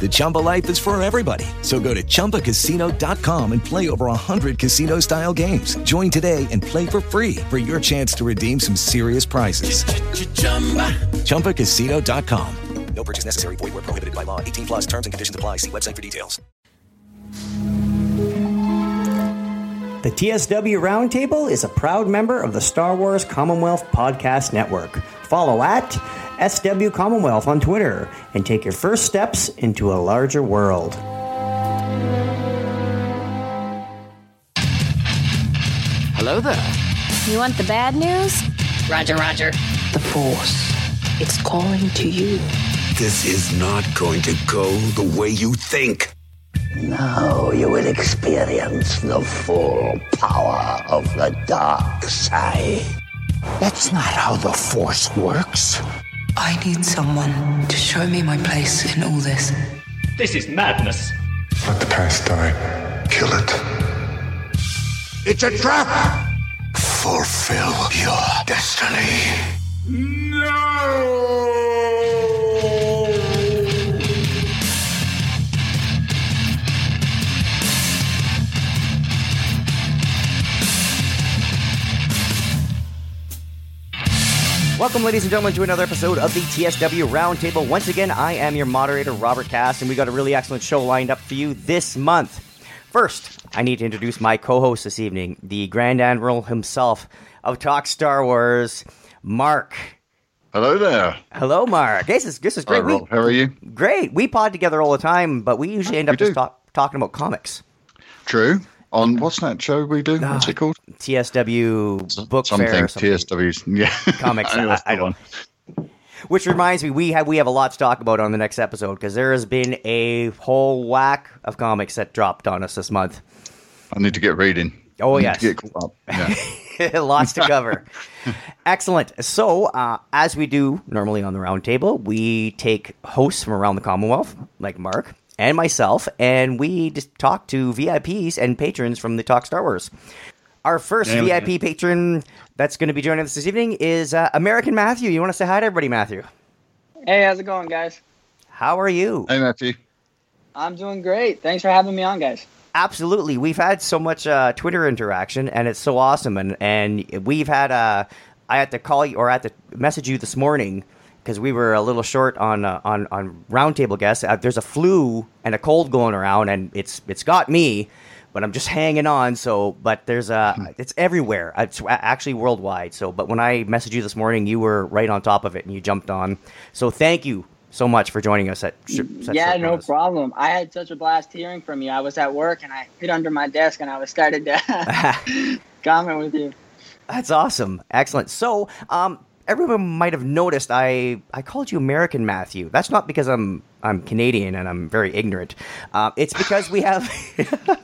The Chumba life is for everybody. So go to ChumbaCasino.com and play over 100 casino-style games. Join today and play for free for your chance to redeem some serious prizes. ChumbaCasino.com. No purchase necessary. Void were prohibited by law. 18 plus terms and conditions apply. See website for details. The TSW Roundtable is a proud member of the Star Wars Commonwealth Podcast Network. Follow at SW Commonwealth on Twitter and take your first steps into a larger world. Hello there. You want the bad news? Roger, Roger. The Force. It's calling to you. This is not going to go the way you think. Now you will experience the full power of the dark side. That's not how the Force works. I need someone to show me my place in all this. This is madness. Let the past die. Kill it. It's a trap! Fulfill your destiny. No! Welcome, ladies and gentlemen, to another episode of the TSW Roundtable. Once again, I am your moderator, Robert Cass, and we got a really excellent show lined up for you this month. First, I need to introduce my co-host this evening, the Grand Admiral himself of Talk Star Wars, Mark. Hello there. Hello, Mark. This is this is great. Hi, Rob. How are you? Great. We pod together all the time, but we usually end up We just talk, talking about comics. True. On what's that show we do? What's it called? TSW Book Something. Fair. something. TSW's. Yeah. Comics. I I, I don't. Which reminds me, we have we have a lot to talk about on the next episode because there has been a whole whack of comics that dropped on us this month. I need to get reading. Oh, yes. To get up. Yeah. Lots to cover. Excellent. So, uh, as we do normally on the roundtable, we take hosts from around the Commonwealth, like Mark and myself, and we just talk to VIPs and patrons from the Talk Star Wars. Our first Yeah, we VIP patron that's going to be joining us this evening is uh, American Matthew. You want to say hi to everybody, Matthew? Hey, how's it going, guys? How are you? hey, Matthew. I'm doing great. Thanks for having me on, guys. Absolutely. We've had so much uh, Twitter interaction, and it's so awesome. And and we've had uh, I had to call you or I had to message you this morning because we were a little short on uh, on on roundtable guests. Uh, there's a flu and a cold going around, and it's it's got me. But I'm just hanging on. So, but there's uh, it's everywhere. It's actually worldwide. So, but when I messaged you this morning, you were right on top of it, and you jumped on. So, thank you so much for joining us at sh- yeah, no notice. problem. I had such a blast hearing from you. I was at work and I hid under my desk and I was started to comment with you. That's awesome. Excellent. So, um, everyone might have noticed I, I called you American Matthew. That's not because I'm I'm Canadian and I'm very ignorant. Uh, it's because we have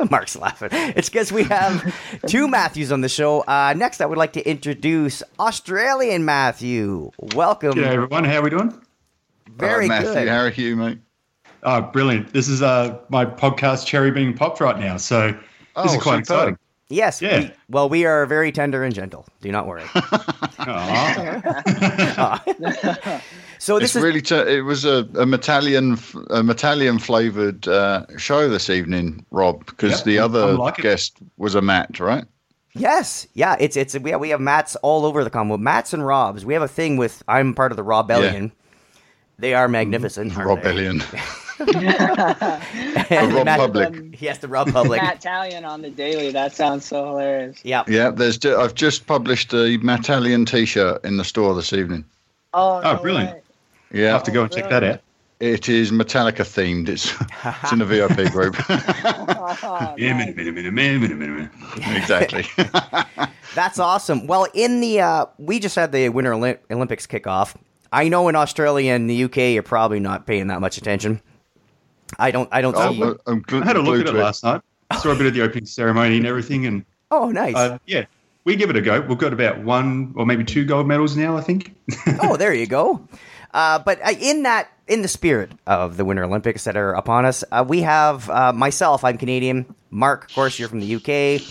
Mark's laughing. It's because we have two Matthews on the show. Uh, next, I would like to introduce Australian Matthew. Welcome. G'day, everyone. How are we doing? Very All right, Matthew, good. how are you, mate? Oh, brilliant. This is uh, my podcast, Cherry Being Popped, right now. So this Oh, is quite superb. exciting. Yes. Yeah. we- well, we are very tender and gentle. Do not worry. Aw. So this It's is really. T- it was a, a Metallian, a Metallian flavored uh, show this evening, Rob, because Yep, the other like guest was a Matt, right? Yes, yeah, it's it's we have, we have Mats all over the combo. Mats and Robs. We have a thing with I'm part of the Robellion. They are magnificent. aren't they? Robellion. And Rob Matt- Public. Yes, the Rob Public. Matt Talion on the daily. That sounds so hilarious. yeah. Yeah, there's. Ju- I've just published a Metallian T-shirt in the store this evening. Oh, Oh, no brilliant. way. I'll have to go and check that out. It is Metallica themed. It's it's in the VIP group. exactly. That's awesome. Well, in the uh, we just had the Winter Olymp- Olympics kickoff. I know in Australia and the UK you're probably not paying that much attention. I don't. I don't Oh, see. well, I had a look at it last night. Saw a bit of the opening ceremony and everything, and Oh, nice. uh, yeah, we give it a go. We've got about one or maybe two gold medals now, I think. oh, there you go. Uh, but uh, in that, in the spirit of the Winter Olympics that are upon us, uh, we have uh, myself. I'm Canadian. Mark, of course, you're from the UK.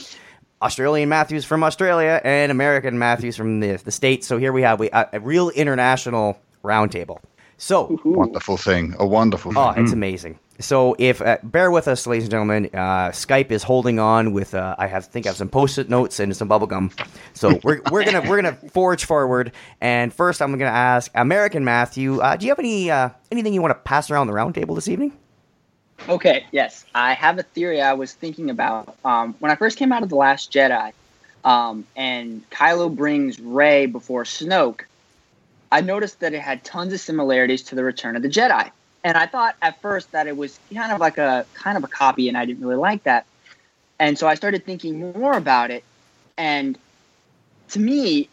Australian Matthews from Australia, and American Matthews from the the states. So here we have we, a, a real international roundtable. So wonderful thing. A wonderful thing. Oh, it's amazing. So if uh, bear with us, ladies and gentlemen, uh, Skype is holding on with. Uh, I have think I have some post-it notes and some bubble gum. So we're we're gonna we're gonna forge forward. And first, I'm gonna ask American Matthew. Uh, do you have any uh, anything you want to pass around the roundtable this evening? Okay, yes. I have a theory I was thinking about. Um, when I first came out of The Last Jedi, um, and Kylo brings Rey before Snoke, I noticed that it had tons of similarities to the Return of the Jedi. And I thought at first that it was kind of like a kind of a copy, and I didn't really like that. And so I started thinking more about it. And to me,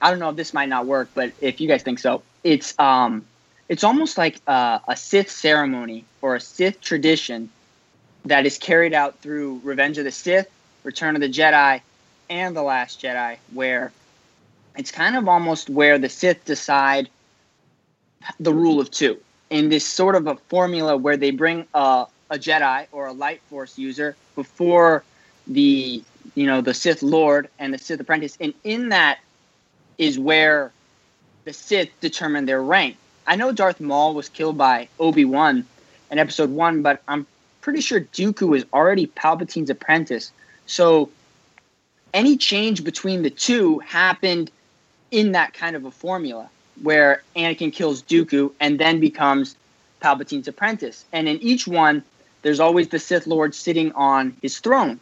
I don't know if this might not work, but if you guys think so, it's um, it's almost like a, a Sith ceremony or a Sith tradition that is carried out through Revenge of the Sith, Return of the Jedi, and The Last Jedi, where it's kind of almost where the Sith decide the rule of two in this sort of a formula where they bring a, a Jedi or a light force user before the you know the Sith Lord and the Sith apprentice, and in that is where the Sith determine their rank. I know Darth Maul was killed by Obi Wan in Episode One, but I'm pretty sure Dooku is already Palpatine's apprentice. So any change between the two happened in that kind of a formula where Anakin kills Dooku and then becomes Palpatine's apprentice. And in each one, there's always the Sith Lord sitting on his throne.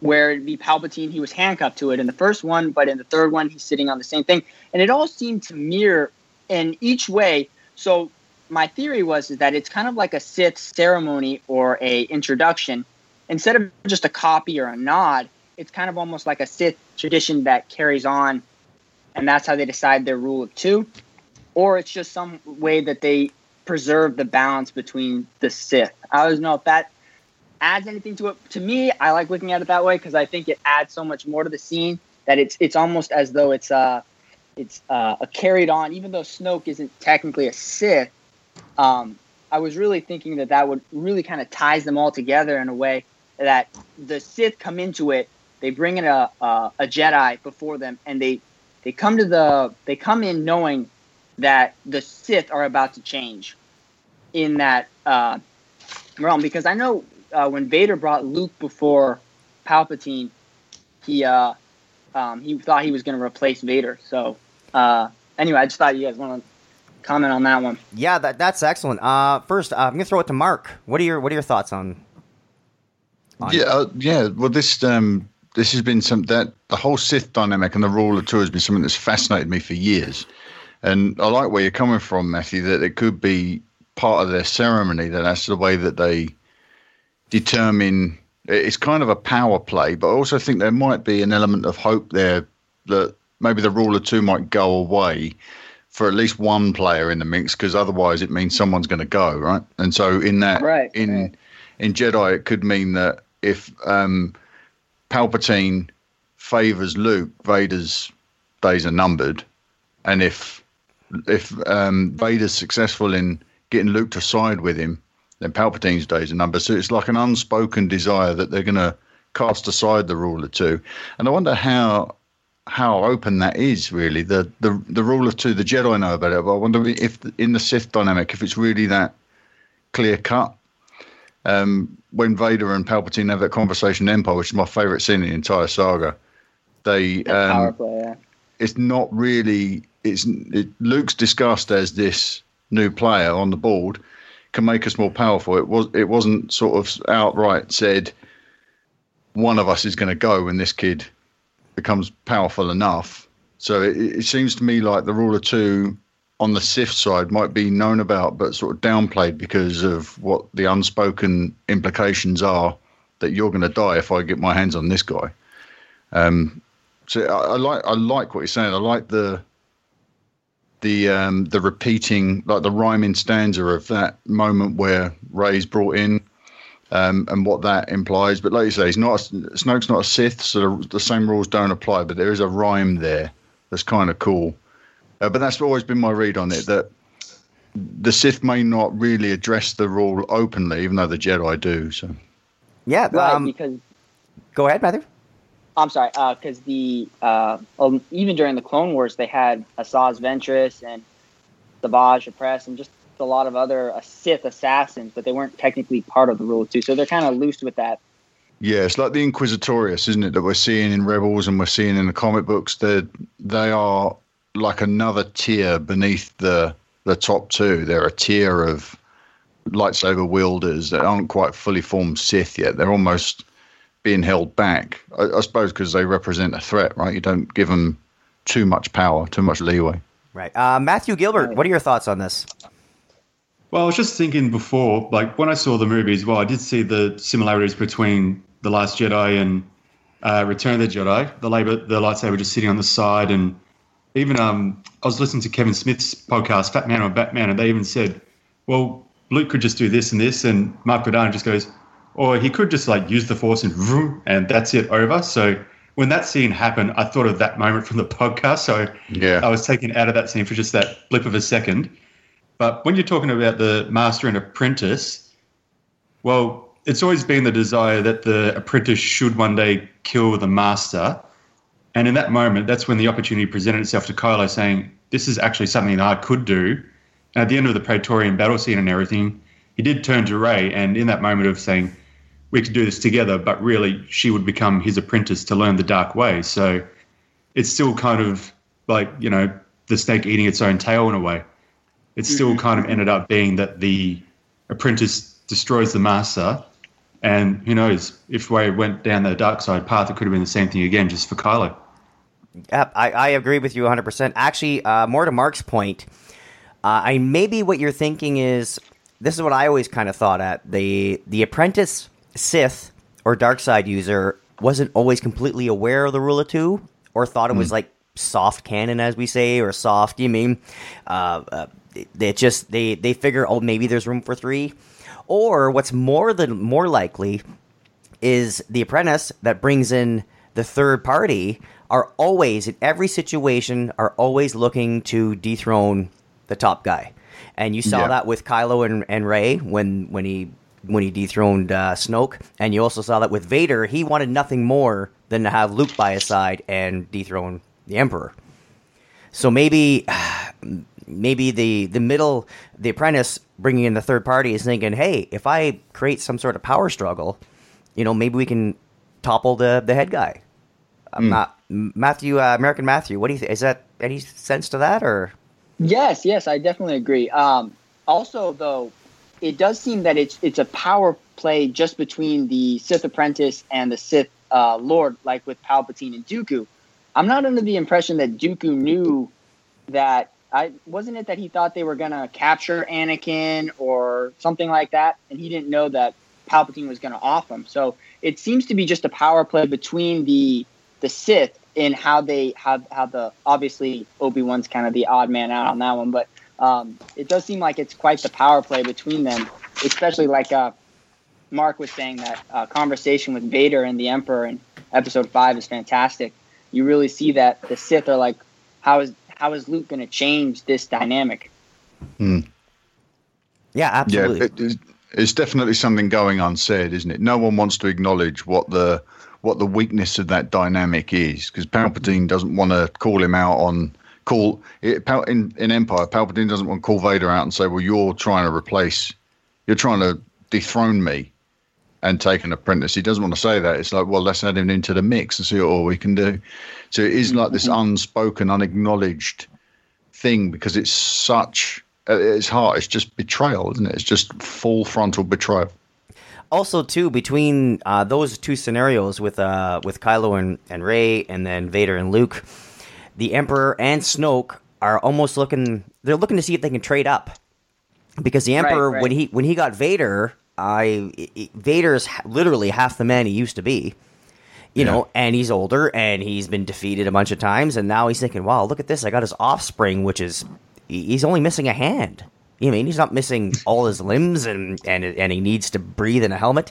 Where be Palpatine, he was handcuffed to it in the first one, but in the third one, he's sitting on the same thing. And it all seemed to mirror in each way. So my theory was is that it's kind of like a Sith ceremony or a introduction. Instead of just a copy or a nod, it's kind of almost like a Sith tradition that carries on and that's how they decide their rule of two, or it's just some way that they preserve the balance between the Sith. I don't know if that adds anything to it. To me, I like looking at it that way because I think it adds so much more to the scene that it's it's almost as though it's uh it's uh, a carried on. Even though Snoke isn't technically a Sith, um, I was really thinking that that would really kind of ties them all together in a way that the Sith come into it. They bring in a, a, a Jedi before them, and they they come to the they come in knowing that the Sith are about to change in that uh, realm because I know uh, when Vader brought Luke before Palpatine, he uh, um, he thought he was going to replace Vader. So uh, anyway, I just thought you guys want to comment on that one. Yeah, that that's excellent. Uh, first, uh, I'm gonna throw it to Mark. What are your what are your thoughts on? on Yeah, uh, yeah. Well, this um, this has been some that the whole Sith dynamic and the rule of two has been something that's fascinated me for years. And I like where you're coming from, Matthew. That it could be part of their ceremony. That that's the way that they determine. It's kind of a power play, but I also think there might be an element of hope there that maybe the rule of two might go away for at least one player in the mix, because otherwise it means someone's going to go, right? And so in that, Right, in in Jedi, it could mean that if um, Palpatine favors Luke, Vader's days are numbered, and if if um, Vader's successful in getting Luke to side with him, then Palpatine's days are numbered. So it's like an unspoken desire that they're going to cast aside the rule of two, and I wonder how how open that is really the the the rule of two. The Jedi know about it, but I wonder if in the Sith dynamic, if it's really that clear cut. Um, when Vader and Palpatine have that conversation in Empire, which is my favourite scene in the entire saga, they That power um, play. Yeah. it's not really it's it, Luke's discussed as this new player on the board can make us more powerful. It was it wasn't sort of outright said one of us is going to go when this kid becomes powerful enough. So it, it seems to me like the rule of two on the Sith side might be known about, but sort of downplayed because of what the unspoken implications are that you're going to die if I get my hands on this guy. Um, so I, I like I like what you're saying. I like the the um, the repeating, like the rhyming stanza of that moment where Rey's brought in, um, and what that implies. But like you say, he's not a, Snoke's not a Sith, so the, the same rules don't apply. But there is a rhyme there that's kind of cool. Uh, but that's always been my read on it that the Sith may not really address the rule openly, even though the Jedi do. So Yeah, Right, um, because go ahead, Matthew. I'm sorry, because the uh, um, even during the Clone Wars, they had Asajj Ventress and Savage Opress and just a lot of other uh, Sith assassins, but they weren't technically part of the Rule of Two, so they're kind of loose with that. Yeah, it's like the Inquisitorius, isn't it? That we're seeing in Rebels and we're seeing in the comic books. They they are like another tier beneath the the top two. They're a tier of lightsaber wielders that aren't quite fully formed Sith yet. They're almost being held back. I, I suppose because they represent a threat, right? You don't give them too much power, too much leeway. Right, uh, Matthew Gilbert. What are your thoughts on this? Well, I was just thinking before, like when I saw the movies, well, I did see the similarities between The Last Jedi and uh, Return of the Jedi. The labor, the lightsaber just sitting on the side, and even um, I was listening to Kevin Smith's podcast, Fatman on Batman, and they even said, well, Luke could just do this and this, and Mark Verdana just goes, or he could just like use the Force and vroom, and that's it over. So when that scene happened, I thought of that moment from the podcast. So Yeah. I was taken out of that scene for just that blip of a second. But when you're talking about the master and apprentice, well, it's always been the desire that the apprentice should one day kill the master. And in that moment, that's when the opportunity presented itself to Kylo saying, This is actually something that I could do. And at the end of the Praetorian battle scene and everything, he did turn to Rey, and in that moment of saying, We could do this together, but really she would become his apprentice to learn the dark way. So it's still kind of like, you know, the snake eating its own tail in a way. It still mm-hmm. kind of ended up being that the apprentice destroys the master. And who knows, if Rey went down the dark side path, it could have been the same thing again, just for Kylo. Yep, I, I agree with you 100%. Actually, uh, more to Mark's point, uh, I maybe what you're thinking is this is what I always kind of thought at the the apprentice Sith or dark side user wasn't always completely aware of the rule of two or thought it was like soft canon as we say or soft you mean uh, uh, they just they they figure oh maybe there's room for three or what's more than more likely is the apprentice that brings in the third party are always in every situation are always looking to dethrone the top guy. And you saw Yeah. that with Kylo and, and Rey when when he when he dethroned uh, Snoke. And you also saw that with Vader. He wanted nothing more than to have Luke by his side and dethrone the Emperor. So maybe maybe the the middle the apprentice bringing in the third party is thinking hey if I create some sort of power struggle you know maybe we can topple the the head guy. I'm not Matthew uh, American Matthew what do you think is that any sense to that or Yes, yes, I definitely agree. Um, also, though, it does seem that it's it's a power play just between the Sith apprentice and the Sith uh, Lord, like with Palpatine and Dooku. I'm not under the impression that Dooku knew that. I wasn't it that he thought they were gonna capture Anakin or something like that, and he didn't know that Palpatine was gonna off him. So it seems to be just a power play between the the Sith in how they how how the obviously Obi Wan's kind of the odd man out on that one, but um, it does seem like it's quite the power play between them, especially like uh, Mark was saying that uh, conversation with Vader and the Emperor in Episode Five is fantastic. You really see that the Sith are like, how is how is Luke going to change this dynamic? yeah absolutely Yeah, it, it's, it's definitely something going unsaid, isn't it? No one wants to acknowledge what the what the weakness of that dynamic is because Palpatine doesn't want to call him out on call in in Empire. Palpatine doesn't want to call Vader out and say, "Well, you're trying to replace, you're trying to dethrone me." And take an apprentice. He doesn't want to say that. It's like, well, let's add him into the mix and see what all we can do. So it is like this unspoken, unacknowledged thing because it's such at its heart it's just betrayal isn't it it's just full frontal betrayal also too between uh, those two scenarios with uh, with Kylo and, and Rey and then Vader and Luke, the Emperor and Snoke are almost looking. They're looking to see if they can trade up because the Emperor, right. when he when he got Vader, I i- i- Vader's literally half the man he used to be. You know, and he's older and he's been defeated a bunch of times, and now he's thinking, "Wow, look at this! I got his offspring, which is he's only missing a hand. You I mean, he's not missing all his limbs, and and and he needs to breathe in a helmet."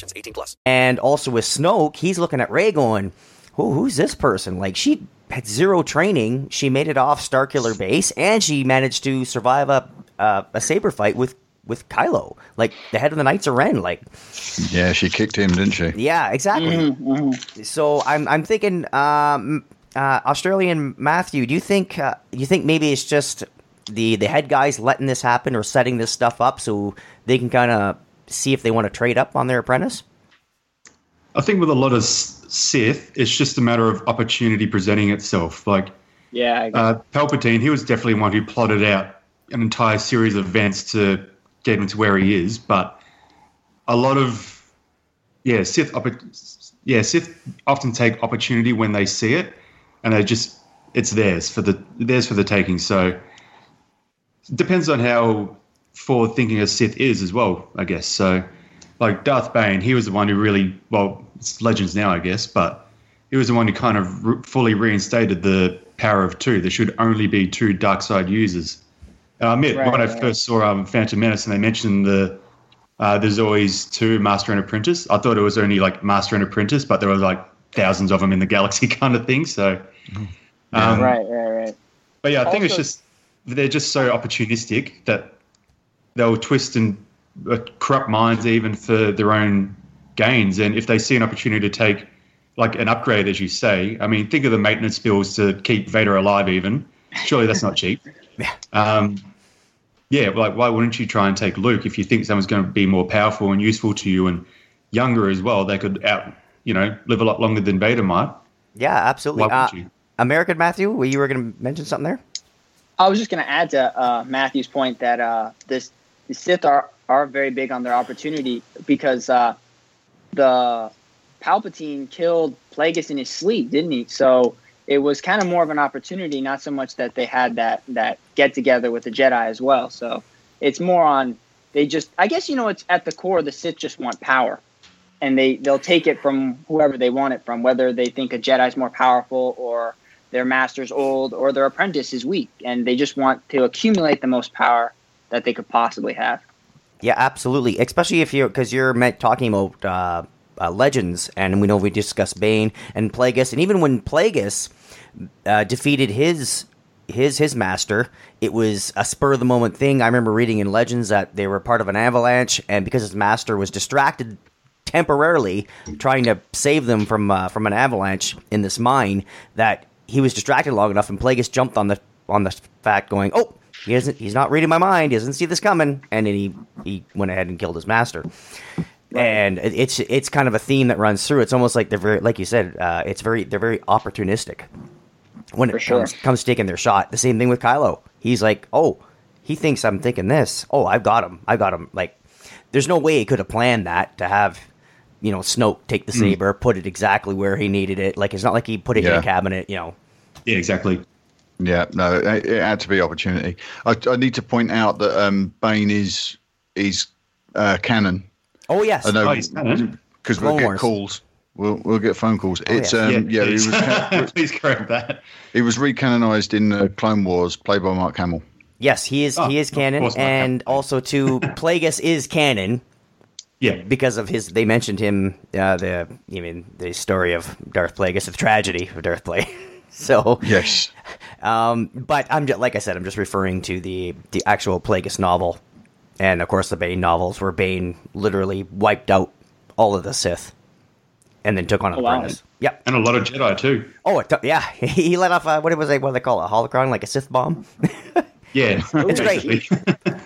18 plus. And also with Snoke, he's looking at Rey going, Who, who's this person? Like, she had zero training. She made it off Starkiller Base, and she managed to survive a, uh, a saber fight with, with Kylo, like the head of the Knights of Ren. Like, Yeah, she kicked him, didn't she? yeah, exactly. So I'm, I'm thinking, um, uh, Australian Matthew, do you think, uh, you think maybe it's just the, the head guys letting this happen or setting this stuff up so they can kind of see if they want to trade up on their apprentice? I think with a lot of Sith, it's just a matter of opportunity presenting itself. Like Yeah, uh, Palpatine, he was definitely one who plotted out an entire series of events to get him to where he is. But a lot of yeah, Sith, oppo- yeah, Sith often take opportunity when they see it, and they just it's theirs for the theirs for the taking. So it depends on how forward thinking a Sith is as well, I guess. So like Darth Bane, he was the one who really well, it's legends now, I guess, but he was the one who kind of re- fully reinstated the power of two. There should only be two dark side users. And I admit, Right, when I right. first saw um, Phantom Menace and they mentioned the uh, there's always two Master and Apprentice, I thought it was only like Master and Apprentice, but there were like thousands of them in the galaxy kind of thing. So, um, right, right, right. but yeah, I think it's just they're just so opportunistic that they'll twist and uh, corrupt minds even for their own gains. And if they see an opportunity to take like an upgrade, as you say, I mean, think of the maintenance bills to keep Vader alive. Even surely that's not cheap. yeah. Um, yeah, like why wouldn't you try and take Luke if you think someone's going to be more powerful and useful to you and younger as well? They could out, you know, live a lot longer than Vader might. Yeah, absolutely. Why Uh, would you? American Matthew, well, you were going to mention something there? I was just going to add to uh, Matthew's point that uh, this the Sith are are very big on their opportunity because uh, the Palpatine killed Plagueis in his sleep, didn't he? So it was kind of more of an opportunity, not so much that they had that that get together with the Jedi as well. So it's more on they just I guess you know it's at the core the Sith just want power. And they, they'll take it from whoever they want it from, whether they think a Jedi's more powerful or their master's old or their apprentice is weak. And they just want to accumulate the most power that they could possibly have. Yeah, absolutely. Especially if you're because you're talking about uh, uh, legends, and we know we discussed Bane and Plagueis, and even when Plagueis uh, defeated his his his master, it was a spur of the moment thing. I remember reading in Legends that they were part of an avalanche, and because his master was distracted temporarily trying to save them from uh, from an avalanche in this mine, that he was distracted long enough, and Plagueis jumped on the on the fact, going, "Oh, he isn't. He's not reading my mind. He doesn't see this coming." And then he he went ahead and killed his master. And it's it's kind of a theme that runs through. It's almost like they're very, like you said, uh, it's very they're very opportunistic when it sure. comes comes taking their shot. The same thing with Kylo. He's like, oh, he thinks I'm thinking this. Oh, I've got him. I got him. Like, there's no way he could have planned that to have, you know, Snoke take the Mm. saber, put it exactly where he needed it. Like, it's not like he put it in a cabinet. You know. Yeah, exactly. Yeah, no, it, it had to be opportunity. I, I need to point out that um, Bane is is uh, canon. Oh yes. I know Oh, he's canon? because we'll get calls. We'll we'll get phone calls. it's yeah. um, yeah, he please. was ca- please correct that. he was recanonized in uh, Clone Wars, played by Mark Hamill. Yes, he is. Oh, he is canon, course, Mark and also to Plagueis is canon Yeah, because of his. They mentioned him. Uh, the you mean the story of Darth Plagueis, the tragedy of Darth Plagueis. so Yes, Um, but I'm just, like I said, I'm just referring to the the actual Plagueis novel, and of course the Bane novels, where Bane literally wiped out all of the Sith. and then took on an Oh, wow. apprentice. Yep. And a lot of Jedi too. Oh, it took- yeah. He let off uh, what was it? What do they call it? A holocron, like a Sith bomb. Yeah, It's great.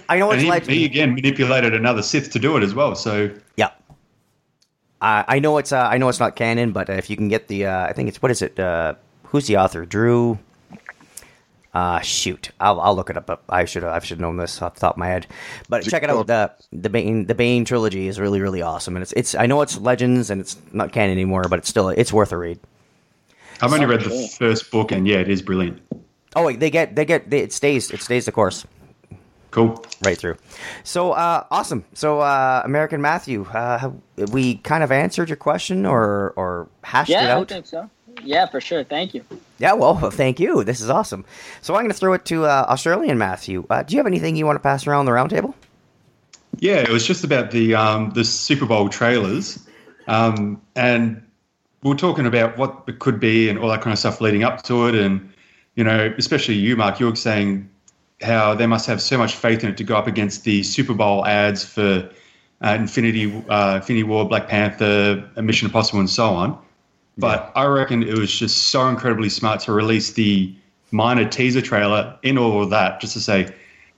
I know and it's he, legend. he again manipulated another Sith to do it as well. So Yeah. Uh, I know it's uh, I know it's not canon, but uh, if you can get the uh, I think it's what is it? Who's the author? Drew. Uh, shoot, I'll, I'll look it up. But I should I should have known this off the top of my head. But check it out. The the Bane the Bane trilogy is really really awesome, and it's it's I know it's legends and it's not canon anymore, but it's still it's worth a read. I've only read the first book, and yeah, it is brilliant. Oh, wait, they get they get they, it stays it stays the course. Cool. Right through. So uh, awesome. So uh, American Matthew, uh, have we kind of answered your question or or hashed it Yeah, I out? think so. Yeah, for sure. Thank you. Yeah, well, thank you. This is awesome. So I'm going to throw it to uh, Australian Matthew. Uh, do you have anything you want to pass around the roundtable? Yeah, it was just about the um, the Super Bowl trailers, um, and we were talking about what it could be and all that kind of stuff leading up to it, and you know, especially you, Mark, you were saying how they must have so much faith in it to go up against the Super Bowl ads for uh, Infinity uh, Infinity War, Black Panther, Mission Impossible, and so on. But I reckon it was just so incredibly smart to release the minor teaser trailer in all of that, just to say,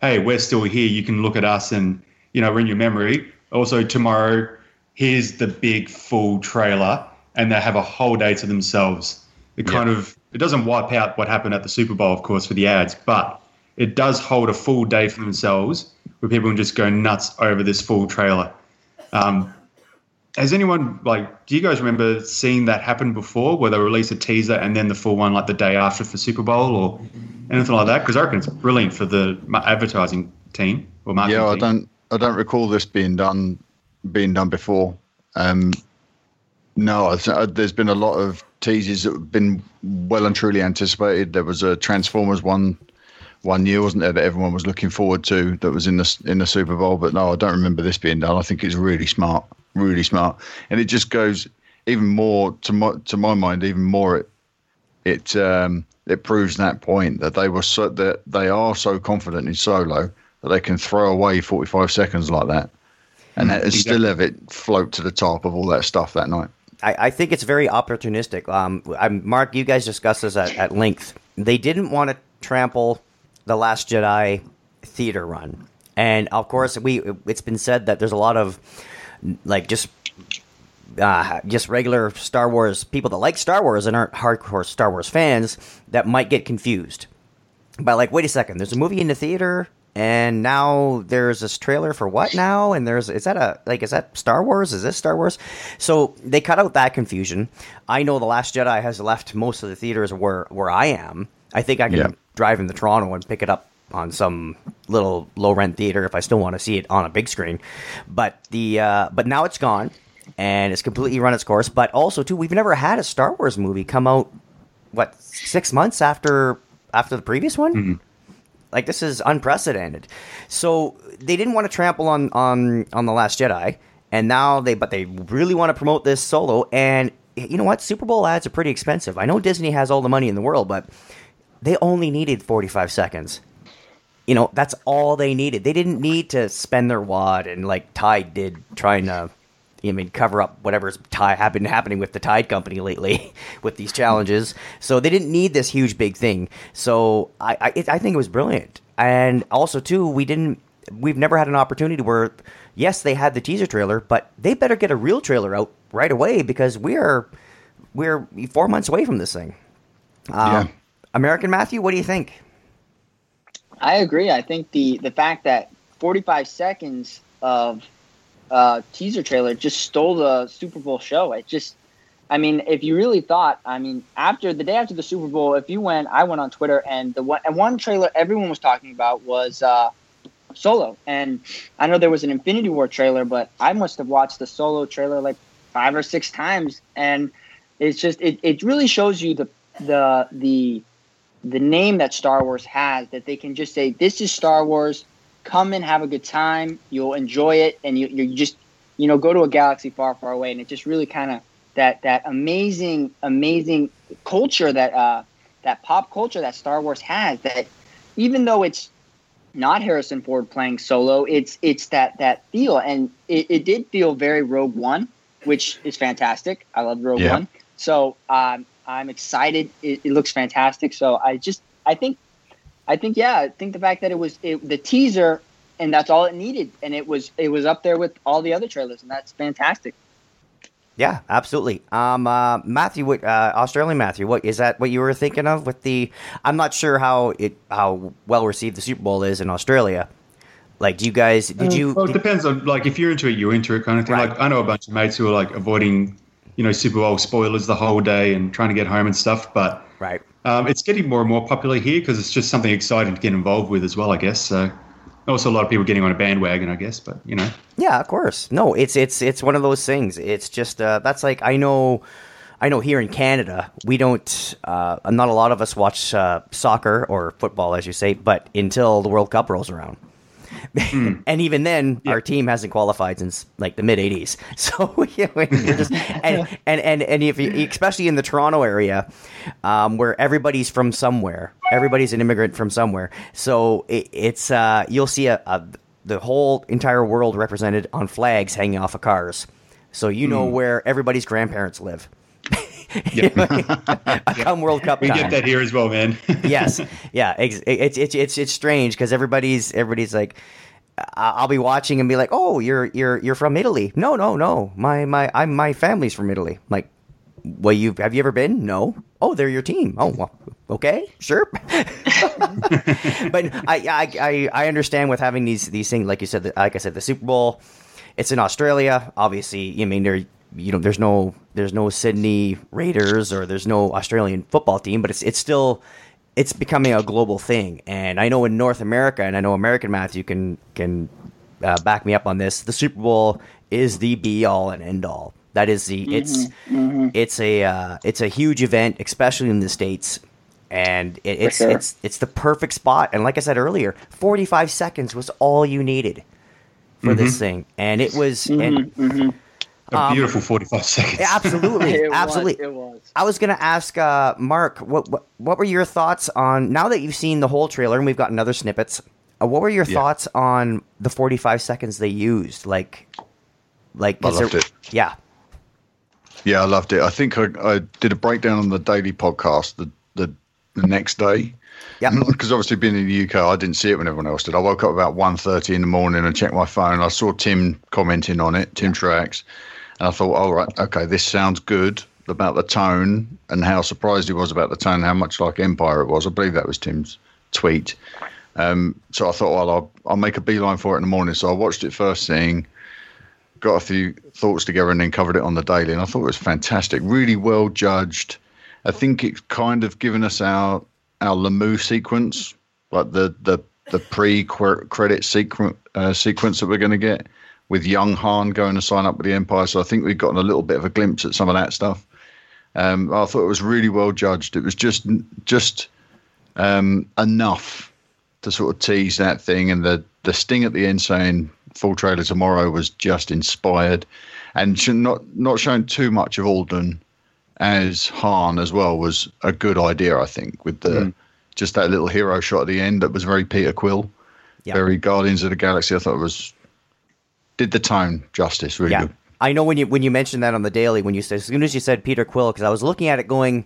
"Hey, we're still here. You can look at us and you know ring your memory." Also, tomorrow, here's the big full trailer, and they have a whole day to themselves. It kind of it doesn't wipe out what happened at the Super Bowl, of course, for the ads, but it does hold a full day for themselves, where people can just go nuts over this full trailer. Um, has anyone like? Do you guys remember seeing that happen before, where they release a teaser and then the full one like the day after for Super Bowl or anything like that? Because I reckon it's brilliant for the advertising team or marketing. Yeah, I team. don't I don't recall this being done being done before. Um, no, I uh, there's been a lot of teasers that have been well and truly anticipated. There was a Transformers one one year, wasn't there, that everyone was looking forward to that was in the in the Super Bowl. But no, I don't remember this being done. I think it's really smart, really smart, and it just goes even more to my to my mind, even more it it um, it proves that point that they were so that they are so confident in solo that they can throw away 45 seconds like that and, and still have it float to the top of all that stuff that night. I, I think it's very opportunistic. Um, I'm, Mark, you guys discussed this at, at length. They didn't want to trample the Last Jedi theater run, and of course, we it's been said that there's a lot of like just uh, just regular Star Wars people that like Star Wars and aren't hardcore Star Wars fans that might get confused. But like, wait a second, there's a movie in the theater, and now there's this trailer for what now? And there's is that a like is that Star Wars? Is this Star Wars? So they cut out that confusion. I know the Last Jedi has left most of the theaters where where I am. I think I can Yeah. drive into Toronto and pick it up on some little low rent theater if I still want to see it on a big screen. But the uh, but now it's gone and it's completely run its course. But also too, we've never had a Star Wars movie come out what six months after after the previous one. Like this is unprecedented. So they didn't want to trample on on on the Last Jedi, and now they but they really want to promote this solo. And you know what? Super Bowl ads are pretty expensive. I know Disney has all the money in the world, but they only needed forty five seconds. You know, that's all they needed. They didn't need to spend their wad and like Tide did trying to I mean, cover up whatever's tide happened happening with the Tide Company lately with these challenges. So they didn't need this huge big thing. So I I, it, I think it was brilliant. And also too, we didn't. We've never had an opportunity where, yes, they had the teaser trailer, but they better get a real trailer out right away because we're we're four months away from this thing. Um, Yeah. American Matthew, what do you think? I agree. I think the the fact that 45 seconds of uh, teaser trailer just stole the Super Bowl show. It just, I mean, if you really thought, I mean, after the day after the Super Bowl, if you went, I went on Twitter and the one and one trailer everyone was talking about was uh, Solo, and I know there was an Infinity War trailer, but I must have watched the Solo trailer like five or six times, and it's just it, it really shows you the the the the name that Star Wars has that they can just say this is Star Wars. Come and have a good time. You'll enjoy it, and you you just you know go to a galaxy far, far away, and it just really kind of that that amazing, amazing culture that uh, that pop culture that Star Wars has. That even though it's not Harrison Ford playing solo, it's it's that that feel, and it, it did feel very Rogue One which is fantastic. I love Rogue Yeah. One, so um, I'm excited. It, it looks fantastic. So I just, I think, I think, yeah, I think the fact that it was it, the teaser, and that's all it needed, and it was it was up there with all the other trailers, and that's fantastic. Yeah, absolutely. Um, uh, Matthew, what, uh, Australian Matthew, what is that? What you were thinking of with the? I'm not sure how it how well received the Super Bowl is in Australia. Like, do you guys? Did you? Well, it depends on like if you're into it, you're into it kind of thing. Right. Like I know a bunch of mates who are like avoiding, you know, Super Bowl spoilers the whole day and trying to get home and stuff. But right, um, it's getting more and more popular here because it's just something exciting to get involved with as well. I guess so. Also, a lot of people getting on a bandwagon, I guess. But you know, Yeah, of course. No, it's it's it's one of those things. It's just uh, that's like I know, I know here in Canada we don't. Uh, not a lot of us watch uh, soccer or football, as you say, but until the World Cup rolls around. and even then, our team hasn't qualified since like the mid '80s. So you know, you're just and, and and and if you, especially in the Toronto area, um, where everybody's from somewhere, everybody's an immigrant from somewhere. So it, it's uh, you'll see a, a the whole entire world represented on flags hanging off of cars. So you know Hmm. where everybody's grandparents live. Come World Cup we time get that here as well, man. yes, yeah, it's it's it's it's strange because everybody's everybody's like, I'll be watching and be like, oh, you're you're you're from Italy? No, no, no, my my I'm my family's from Italy. like, well, you have you ever been? No. Oh, they're your team. Oh, well, okay, sure. but I, I I I understand with having these these things, like you said, the- like I said, the Super Bowl. It's in Australia, obviously. I mean, there you know, there's no there's no Sydney Raiders or there's no Australian football team, but it's it's still it's becoming a global thing. And I know in North America, and I know American math, you can can uh, back me up on this. The Super Bowl is the be all and end all. That is the it's it's a uh, it's a huge event, especially in the states. And it, it's sure. it's it's the perfect spot. And like I said earlier, 45 seconds was all you needed for this Mhm. thing, and it was and a beautiful 45 seconds. absolutely, It was, absolutely. it was. I was going to ask uh, Mark, what, what what were your thoughts on now that you've seen the whole trailer and we've got another snippets? Uh, what were your Yeah. thoughts on the forty five seconds they used? Like, like I is there- it. Yeah, Yeah, I loved it. I think I, I did a breakdown on the daily podcast the the, the next day. Yeah. Because obviously being in the UK, I didn't see it when everyone else did. I woke up about 1.30 in the morning and checked my phone. I saw Tim commenting on it, Tim Truax. And I thought, all right, okay, this sounds good about the tone and how surprised he was about the tone, how much like Empire it was. I believe that was Tim's tweet. Um, so I thought, well, I'll, I'll make a beeline for it in the morning. So I watched it first thing, got a few thoughts together, and then covered it on the daily. And I thought it was fantastic, really well judged. I think it's kind of given us our our Lamu sequence, like the the the pre credit sequence uh, sequence that we're going to get with young Han going to sign up with the Empire. So I think we've gotten a little bit of a glimpse at some of that stuff. Um, I thought it was really well judged. It was just just um, enough to sort of tease that thing, and the the sting at the end saying full trailer tomorrow was just inspired, and not not showing too much of Alden as Han as well was a good idea. I think with the just that little hero shot at the end that was very Peter Quill, Yeah. very Guardians of the Galaxy. I thought it was did the tone justice really yeah. good. I know when you when you mentioned that on the daily when you said as soon as you said Peter Quill because I was looking at it going,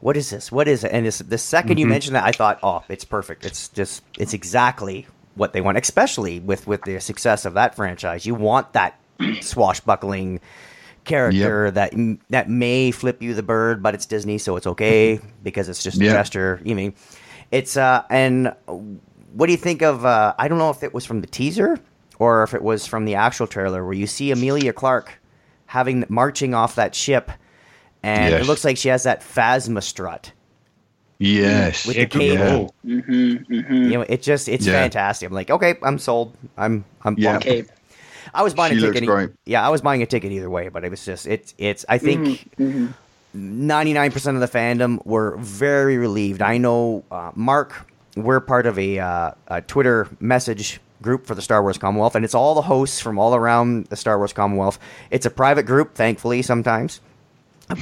what is this? What is it? And this, the 2nd you Mhm. mentioned that, I thought, oh, it's perfect. It's just it's exactly what they want, especially with with the success of that franchise. You want that swashbuckling character that that may flip you the bird, but it's Disney, so it's okay because it's just a Yeah. gesture. You mean it's uh and what do you think of? Uh, I don't know if it was from the teaser or if it was from the actual trailer where you see Emilia Clarke having marching off that ship, and it looks like she has that Phasma strut. Yes, with the cable. Mm-hmm, mm-hmm. You know, it just it's Yeah. fantastic. I'm like, okay, I'm sold. I'm I'm Yeah. pumped. Okay. I was buying She a looks ticket. e- Yeah, I was buying a ticket either way, but it was just it's it's. I think Mm-hmm. 99 percent of the fandom were very relieved. I know uh, Mark. We're part of a, uh, a Twitter message group for the Star Wars Commonwealth, and it's all the hosts from all around the Star Wars Commonwealth. It's a private group, thankfully, sometimes.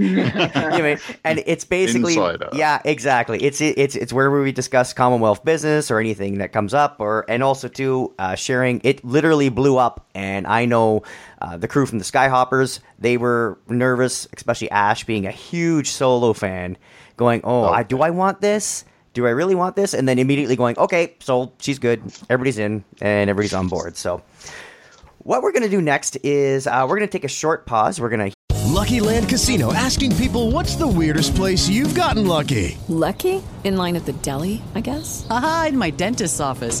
You know, and it's basically Inside yeah, exactly. It's it's it's where we discuss Commonwealth business or anything that comes up, or and also too uh, sharing. It literally blew up, and I know uh, the crew from the Skyhoppers. They were nervous, especially Ash, being a huge solo fan, going, "Oh, I, do I want this?" Do I really want this? And then immediately going, okay, so she's good. Everybody's in and everybody's on board. So, what we're going to do next is uh, we're going to take a short pause. We're going to Lucky Land Casino asking people what's the weirdest place you've gotten lucky? Lucky? In line at the deli, I guess? Aha, in my dentist's office.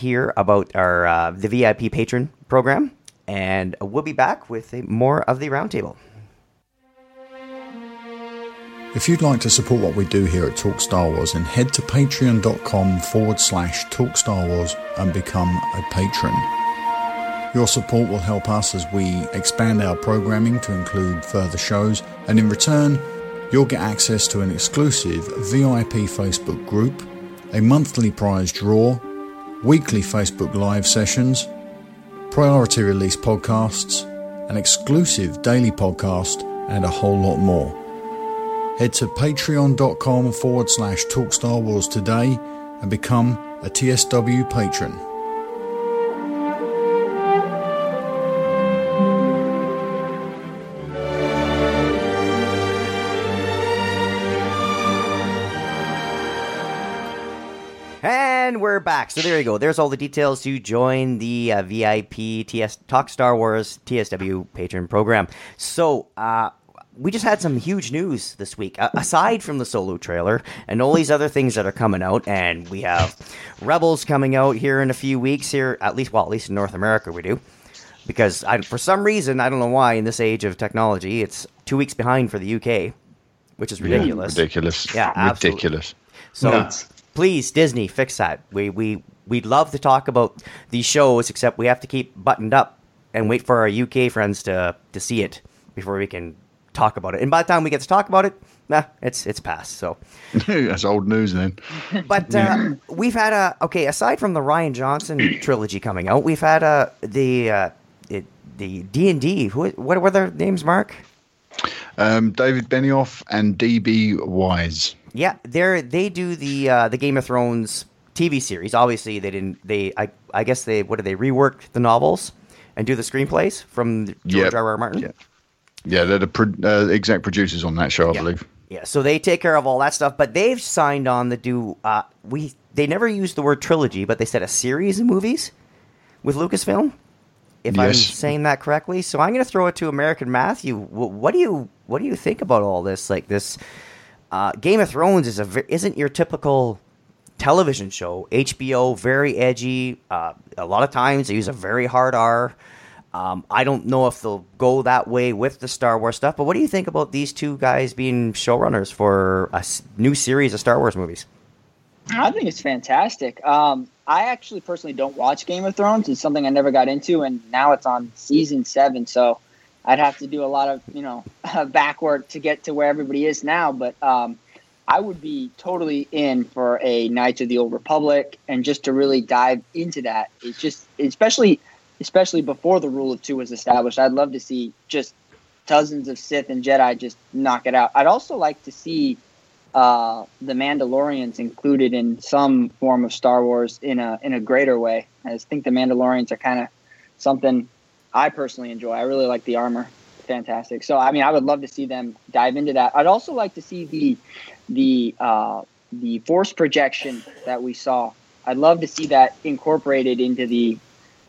Hear about our uh, the VIP patron program, and we'll be back with more of the roundtable. If you'd like to support what we do here at Talk Star Wars, then head to patreon.com forward slash Talk Star Wars and become a patron. Your support will help us as we expand our programming to include further shows, and in return, you'll get access to an exclusive VIP Facebook group, a monthly prize draw, weekly Facebook live sessions, priority release podcasts, an exclusive daily podcast, and a whole lot more. Head to patreon.com forward slash talk Star Wars today and become a TSW patron. We're back. So there you go. There's all the details to join the uh, VIP TS Talk Star Wars TSW patron program. So uh, we just had some huge news this week. Uh, aside from the solo trailer and all these other things that are coming out, and we have Rebels coming out here in a few weeks. Here, at least, well, at least in North America, we do. Because I, for some reason, I don't know why, in this age of technology, it's two weeks behind for the UK, which is Yeah, ridiculous. ridiculous. Yeah, absolutely. ridiculous. So Nuts. Please, Disney, fix that. We we we'd love to talk about these shows, except we have to keep buttoned up and wait for our UK friends to to see it before we can talk about it. And by the time we get to talk about it, nah, it's it's past. So, That's old news then. but uh, we've had a okay. Aside from the Rian Johnson trilogy coming out, we've had uh, the uh, it, the D and D. Who what were their names, Mark? Um, David Benioff and DB Weiss. Yeah, they're they do the uh, the Game of Thrones TV series. Obviously, they didn't. They I I guess they what did they rework the novels and do the screenplays from George Yep. R. R. Martin. Yeah. Yeah, they're the pro- uh, exec producers on that show, I believe. Yeah, so they take care of all that stuff, but they've signed on to do. Uh, we they never used the word trilogy, but they said a series of movies with Lucasfilm. If I'm saying that correctly, so I'm going to throw it to American Matthew. Wh- What do you what do you think about all this? Like this, uh, Game of Thrones is a isn't your typical television show. HBO very edgy. Uh, a lot of times they use a very hard R. Um, I don't know if they'll go that way with the Star Wars stuff, but what do you think about these two guys being showrunners for a new series of Star Wars movies? I think it's fantastic. Um, I actually personally don't watch Game of Thrones. It's something I never got into, and now it's on season seven. So I'd have to do a lot of you know backward to get to where everybody is now. But um, I would be totally in for a Knights of the Old Republic, and just to really dive into that. It's just especially especially before the rule of two was established. I'd love to see just dozens of Sith and Jedi just knock it out. I'd also like to see uh, the Mandalorians included in some form of Star Wars in a in a greater way. I think the Mandalorians are kind of something I personally enjoy. I really like the armor, fantastic. So I mean, I would love to see them dive into that. I'd also like to see the the uh, the force projection that we saw I'd love to see that incorporated into the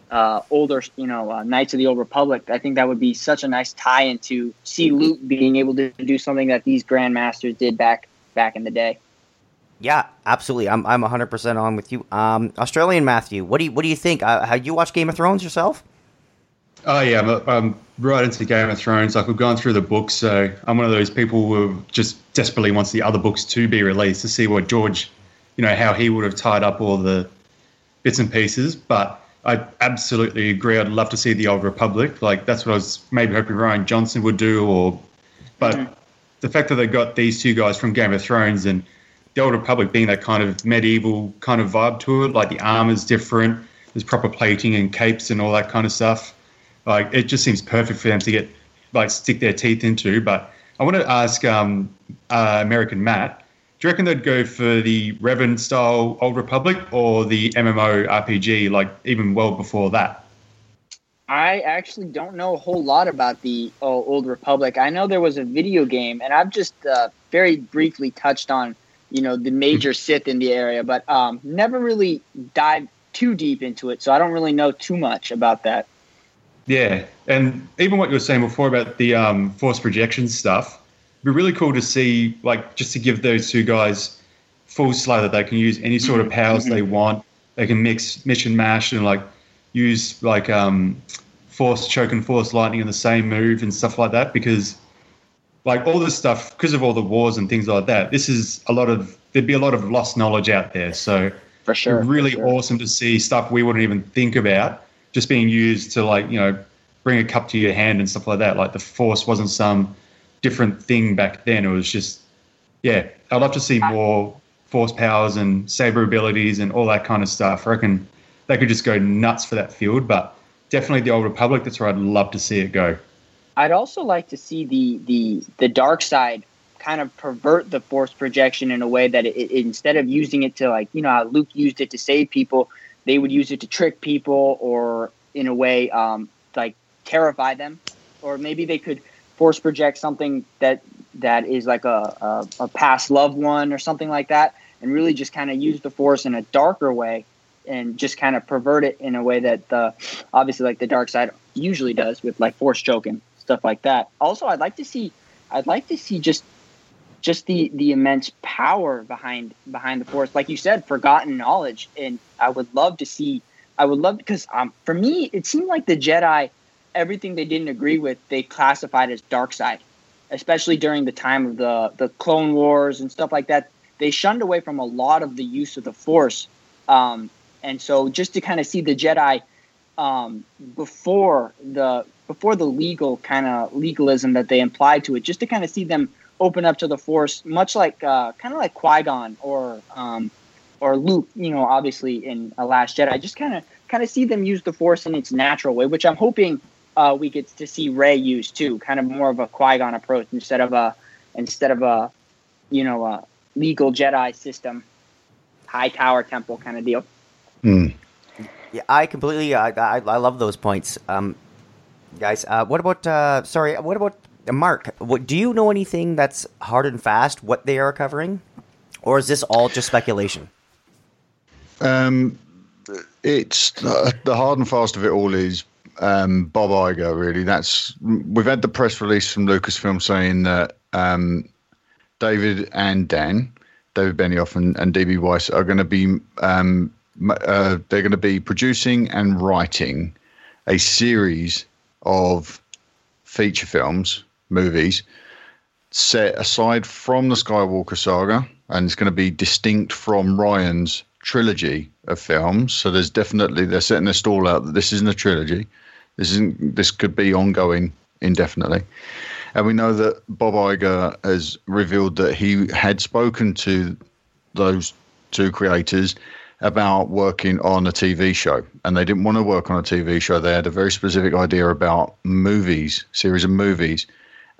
uh, older, you know, uh, Knights of the Old Republic. I think that would be such a nice tie-in to see Luke being able to do something that these Grandmasters did back back in the day. Yeah, absolutely. I'm I'm 100 percent on with you. Um, Australian Matthew, what do you what do you think? Uh, have you watched Game of Thrones yourself? Oh yeah, I'm, I'm right into Game of Thrones. Like we've gone through the books, so I'm one of those people who just desperately wants the other books to be released to see what George, you know, how he would have tied up all the bits and pieces. But I absolutely agree. I'd love to see the Old Republic. Like that's what I was maybe hoping Rian Johnson would do, or but mm-hmm. the fact that they got these two guys from Game of Thrones and the Old Republic being that kind of medieval kind of vibe to it, like the armor's different, there's proper plating and capes and all that kind of stuff. Like it just seems perfect for them to get like stick their teeth into. But I want to ask um, uh, American Matt, do you reckon they'd go for the Revan style Old Republic or the MMO RPG, like even well before that? I actually don't know a whole lot about the uh, Old Republic. I know there was a video game, and I've just uh, very briefly touched on, you know, the major Sith in the area, but um, never really dived too deep into it. So I don't really know too much about that. Yeah, and even what you were saying before about the um, force projection stuff, it'd be really cool to see, like, just to give those two guys full slow that they can use any sort of mm-hmm. powers mm-hmm. they want. They can mix, mission mash, and like use like um, force choke and force lightning in the same move and stuff like that. Because like all this stuff, because of all the wars and things like that, this is a lot of there'd be a lot of lost knowledge out there. So for sure, really for sure. awesome to see stuff we wouldn't even think about just being used to like you know bring a cup to your hand and stuff like that. Like the force wasn't some different thing back then. It was just yeah. I'd love to see more force powers and saber abilities and all that kind of stuff. I reckon they could just go nuts for that field, but definitely the old Republic. That's where I'd love to see it go. I'd also like to see the the the dark side kind of pervert the force projection in a way that it, it, instead of using it to like you know how Luke used it to save people, they would use it to trick people or in a way um, like terrify them, or maybe they could force project something that that is like a, a, a past loved one or something like that, and really just kind of use the force in a darker way and just kind of pervert it in a way that the obviously like the dark side usually does with like force choking stuff like that. Also, I'd like to see I'd like to see just just the the immense power behind behind the force. Like you said forgotten knowledge. And i would love to see i would love because um for me it seemed like the jedi everything they didn't agree with they classified as dark side especially during the time of the the clone wars and stuff like that. They shunned away from a lot of the use of the force. Um and so just to kind of see the jedi um before the before the legal kind of legalism that they implied to it just to kind of see them open up to the Force, much like uh, kind of like Qui Gon or um, or Luke. You know, obviously in a Last Jedi, I just kind of kind of see them use the Force in its natural way, which I'm hoping uh, we get to see Rey use too. Kind of more of a Qui Gon approach instead of a instead of a you know a legal Jedi system, high tower temple kind of deal. Mm. Yeah, I completely. I, I, I love those points, um, guys. Uh, what about? Uh, sorry, what about Mark, what, do you know anything that's hard and fast what they are covering, or is this all just speculation? Um, it's uh, the hard and fast of it all is um, Bob Iger. Really, that's we've had the press release from Lucasfilm saying that um, David and Dan, David Benioff and, and DB Weiss are going to be um, uh, they're going to be producing and writing a series of feature films movies set aside from the Skywalker saga, and it's going to be distinct from Rian's trilogy of films. So there's definitely they're setting their stall out that this isn't a trilogy. This isn't. This could be ongoing indefinitely. And we know that Bob Iger has revealed that he had spoken to those two creators about working on a TV show, and they didn't want to work on a TV show. They had a very specific idea about movies, series of movies,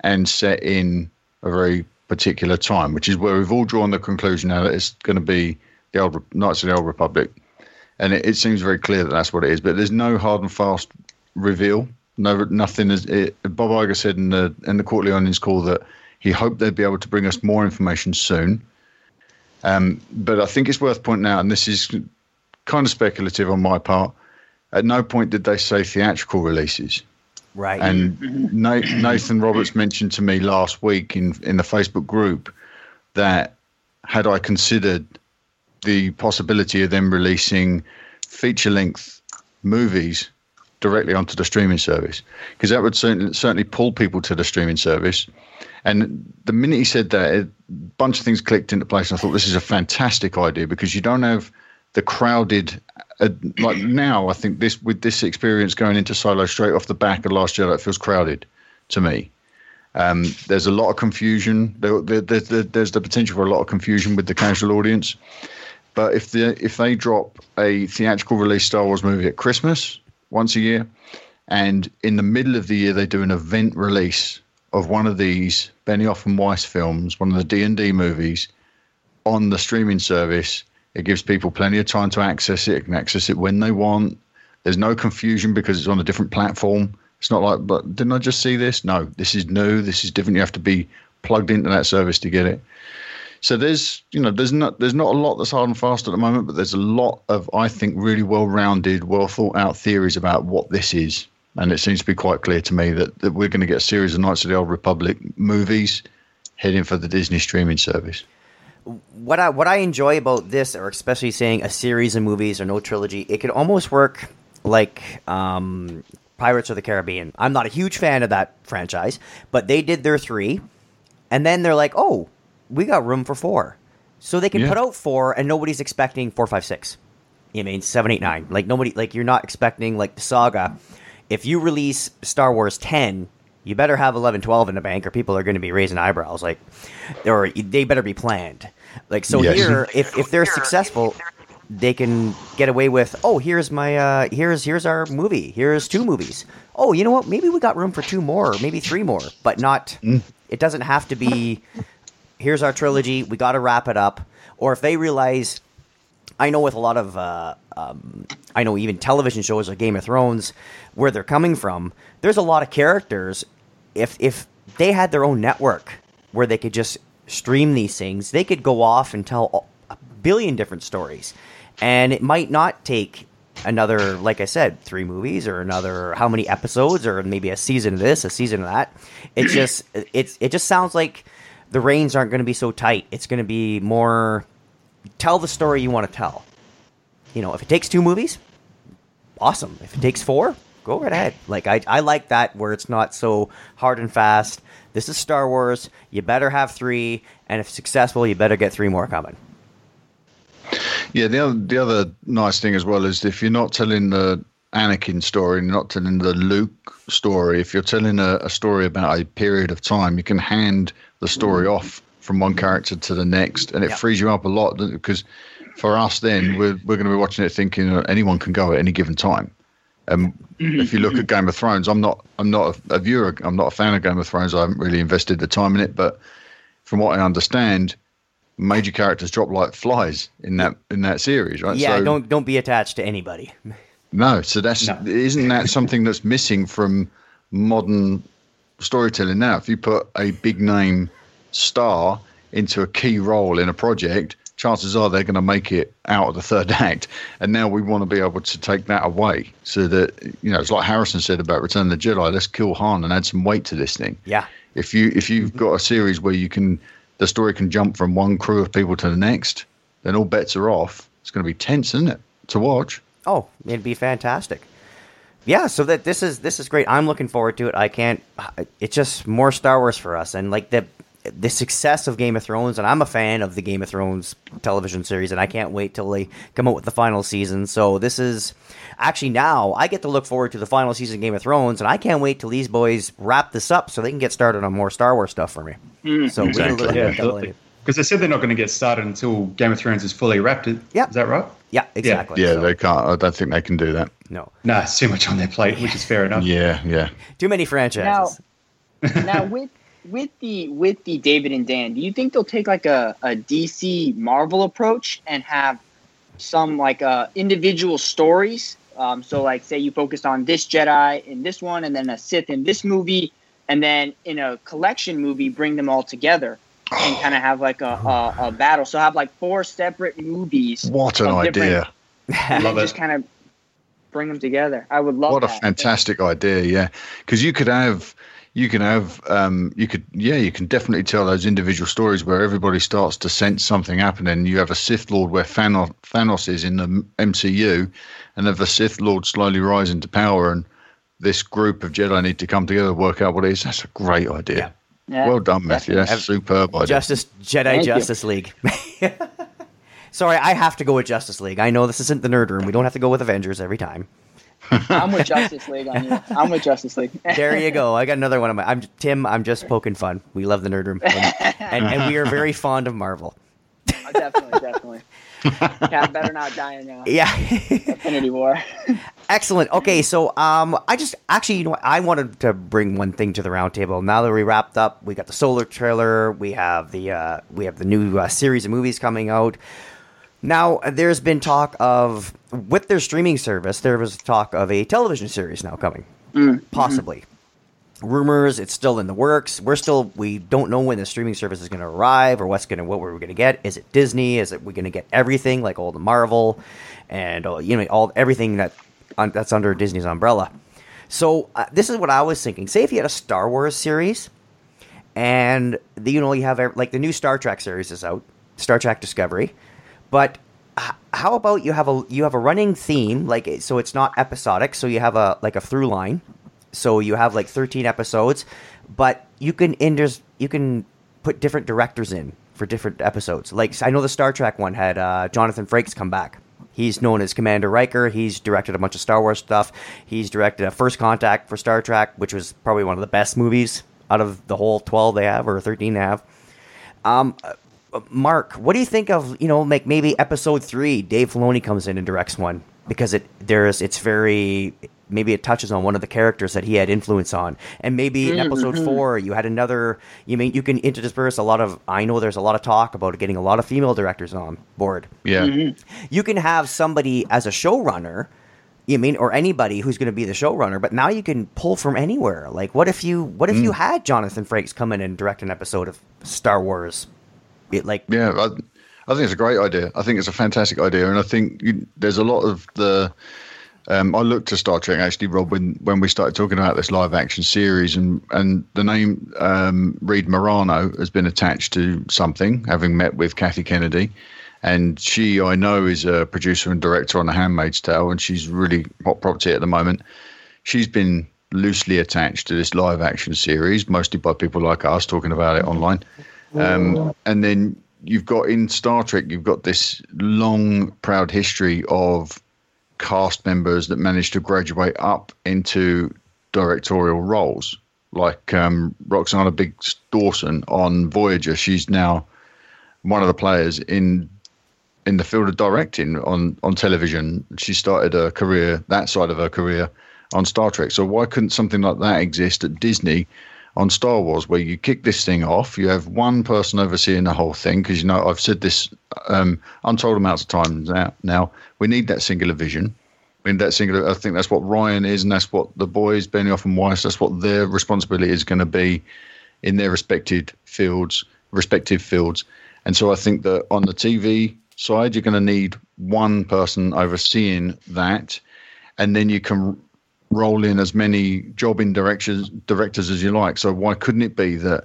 and set in a very particular time, which is where we've all drawn the conclusion now that it's going to be the old Knights of the Old Republic, and it, it, seems very clear that that's what it is. But there's no hard and fast reveal. No, nothing is. It, Bob Iger said in the in the quarterly earnings call that he hoped they'd be able to bring us more information soon. Um, but I think it's worth pointing out, and this is kind of speculative on my part. At no point did they say theatrical releases. Right. And mm-hmm. Nathan Roberts mentioned to me last week in in the Facebook group that had I considered the possibility of them releasing feature length movies directly onto the streaming service because that would certainly certainly pull people to the streaming service. And the minute he said that, a bunch of things clicked into place. And I thought this is a fantastic idea because you don't have the crowded. Uh, like now, I think this with this experience going into Solo straight off the back of Last Jedi, it feels crowded to me. Um, there's a lot of confusion. There, there, there, there's the potential for a lot of confusion with the casual audience. But if the if they drop a theatrical release Star Wars movie at Christmas once a year, and in the middle of the year they do an event release of one of these Benioff and Weiss films, one of the D and D movies, on the streaming service, it gives people plenty of time to access it. It can access it when they want. There's no confusion because it's on a different platform. It's not like, but didn't I just see this? No, this is new. This is different. You have to be plugged into that service to get it. So there's, you know, there's not there's not a lot that's hard and fast at the moment, but there's a lot of I think really well-rounded, well thought out theories about what this is, and it seems to be quite clear to me that, that we're going to get a series of Knights of the Old Republic movies heading for the Disney streaming service. What I what I enjoy about this, or especially saying a series of movies or no trilogy, it could almost work like um, Pirates of the Caribbean. I'm not a huge fan of that franchise, but they did their three, and then they're like, oh, we got room for four, so they can Yeah. put out four, and nobody's expecting four, five, six. You mean seven, eight, nine? Like nobody, like you're not expecting like the saga. If you release Star Wars ten, you better have 11, 12 in the bank, or people are going to be raising eyebrows. Like, or they better be planned. Like so Yes. here, if if they're successful, they can get away with. Oh, here's my uh, here's here's our movie. Here's two movies. Oh, you know what? Maybe we got room for two more, or maybe three more, but not. It doesn't have to be. Here's our trilogy. We got to wrap it up. Or if they realize, I know with a lot of, uh, um, I know even television shows like Game of Thrones, where they're coming from. There's a lot of characters. If if they had their own network where they could just stream these things, they could go off and tell a billion different stories, and it might not take another, like I said, three movies or another how many episodes or maybe a season of this, a season of that. It just it's it just sounds like the reins aren't going to be so tight. It's going to be more tell the story you want to tell. You know, if it takes two movies, awesome. If it takes four, go right ahead. Like I, I like that where it's not so hard and fast. This is Star Wars. You better have three, and if successful, you better get three more coming. Yeah, the other the other nice thing as well is if you're not telling the Anakin story, and you're not telling the Luke story. If you're telling a, a story about a period of time, you can hand the story off from one character to the next, and it Yeah. frees you up a lot because for us, then we're we're going to be watching it thinking anyone can go at any given time. Um, if you look at Game of Thrones, I'm not I'm not a, a viewer. I'm not a fan of Game of Thrones. I haven't really invested the time in it, but from what I understand, major characters drop like flies in that in that series, right? Yeah, So- don't don't be attached to anybody. no, so that's No. isn't that something that's missing from modern storytelling now? If you put a big name star into a key role in a project, chances are they're going to make it out of the third act. And now we want to be able to take that away, so that you know, it's like Harrison said about Return of the Jedi. Let's kill Han and add some weight to this thing. Yeah. If you if you've mm-hmm. got a series where you can, the story can jump from one crew of people to the next, then all bets are off. It's going to be tense, isn't it, to watch? Oh, it'd be fantastic. Yeah, so that this is this is great. I'm looking forward to it. I can't. It's just more Star Wars for us, and like the the success of Game of Thrones, and I'm a fan of the Game of Thrones television series, and I can't wait till they come out with the final season. So this is actually now I get to look forward to the final season of Game of Thrones, and I can't wait till these boys wrap this up so they can get started on more Star Wars stuff for me. Mm. So we Exactly. can Yeah, look double in. Because they said they're not going to get started until Game of Thrones is fully wrapped. Yeah. is that right? Yeah, exactly. Yeah, they can't. I don't think they can do that. No, No, it's too much on their plate, which is fair enough. Yeah, yeah. too many franchises. now with with the with the David and Dan, do you think they'll take like a, a DC Marvel approach and have some like uh, individual stories? Um, so like say you focused on this Jedi in this one, and then a Sith in this movie, and then in a collection movie bring them all together and kind of have like a, a, a battle. So have like four separate movies. What an idea! and Love it. just kind of bring them together. I would love what a fantastic idea yeah because you could have you can have um you could yeah you can definitely tell those individual stories where everybody starts to sense something happening you have a sith lord where thanos, thanos is in the mcu and have a sith lord slowly rising to power and this group of jedi need to come together to work out what it is that's a great idea Yeah, well done matthew that's a superb idea Justice Jedi Thank you. Justice League. Sorry, I have to go with Justice League. I know this isn't the nerd room. We don't have to go with Avengers every time. I'm with Justice League on you. I'm with Justice League. There you go. I got another one of my. I'm Tim. I'm just poking fun. We love the nerd room, and, and, and we are very fond of Marvel. Uh, definitely, definitely. Cat better not die in uh, Yeah. Infinity War. Excellent. Okay, so um, I just actually, you know, what, I wanted to bring one thing to the roundtable. Now that we wrapped up, we got the Solo trailer. We have the uh, we have the new uh, series of movies coming out. Now there's been talk of with their streaming service. There was talk of a television series now coming, possibly. Rumors. It's still in the works. We're still we don't know when the streaming service is going to arrive or what's going to what we're going to get. Is it Disney? Is it we're going to get everything like all the Marvel and uh, you know all everything that un, that's under Disney's umbrella. So uh, this is what I was thinking. Say if you had a Star Wars series, and the, you know you have like the new Star Trek series is out, Star Trek Discovery, but how about you have a you have a running theme like so it's not episodic, so you have a like a through line, so you have like thirteen episodes, but you can in there's you can put different directors in for different episodes. Like I know the Star Trek one had uh, Jonathan Frakes come back. He's known as Commander Riker. He's directed a bunch of Star Wars stuff. He's directed a First Contact for Star Trek, which was probably one of the best movies out of the whole 12 they have or 13 they have. Um, Mark, what do you think of, you know, like maybe episode three, Dave Filoni comes in and directs one because it there's it's very maybe it touches on one of the characters that he had influence on, and maybe in mm-hmm, episode Mhm. four you had another. You mean you can intersperse a lot of. I know there's a lot of talk about getting a lot of female directors on board. yeah mm-hmm. You can have somebody as a showrunner. You mean or anybody who's going to be the showrunner, but now you can pull from anywhere. Like, what if you what if you mm. had Jonathan Frakes come in and direct an episode of Star Wars? It like Yeah, I, I think it's a great idea. I think it's a fantastic idea, and I think you, there's a lot of the. Um, I looked to Star Trek actually, Rob, when when we started talking about this live action series, and and the name um, Reed Morano has been attached to something, having met with Kathy Kennedy, and she I know is a producer and director on The Handmaid's Tale, and she's really hot property at the moment. She's been loosely attached to this live action series, mostly by people like us talking about it online. Um, and then you've got in Star Trek, you've got this long, proud history of cast members that managed to graduate up into directorial roles, like um, Roxana Biggs Dawson on Voyager. She's now one of the players in in the field of directing on on television. She started her career that side of her career on Star Trek. So why couldn't something like that exist at Disney on Star Wars, where you kick this thing off, you have one person overseeing the whole thing? Because you know I've said this um, untold amounts of times now. Now we need that singular vision. Need that singular. I think that's what Rian is, and that's what the boys, Benioff and Weiss, that's what their responsibility is going to be in their respected fields, respective fields. And so I think that on the TV side, you're going to need one person overseeing that, and then you can roll in as many jobbing directors directors as you like. So why couldn't it be that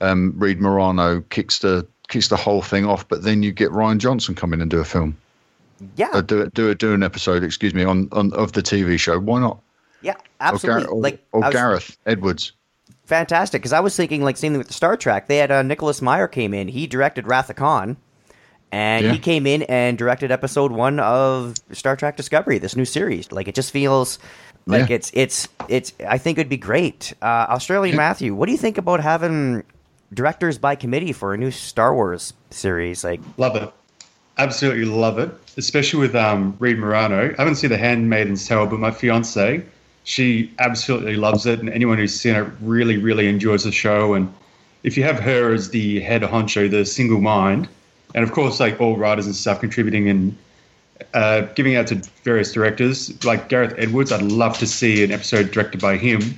um, Reed Morano kicks the kicks the whole thing off, but then you get Rian Johnson come in and do a film, yeah, uh, do it do do an episode, excuse me, on, on of the TV show. Why not? yeah, Or, absolutely. Gar- or, like or was- Gareth Edwards. fantastic because I was thinking like same thing with the Star Trek. They had uh, Nicholas Meyer came in. He directed Wrath of Khan, and Yeah. he came in and directed episode one of Star Trek Discovery, this new series. Like it just feels like Yeah. it's it's it's. I think it'd be great. Uh, Australian Matthew, what do you think about having directors by committee for a new Star Wars series? Like Love it. Absolutely love it. Especially with um, Reed Morano. I haven't seen The Handmaid's Tale, but my fiance, she absolutely loves it. And anyone who's seen it really, really enjoys the show. And if you have her as the head honcho, the single mind, and of course, like all writers and stuff contributing and uh, giving out to various directors, like Gareth Edwards, I'd love to see an episode directed by him.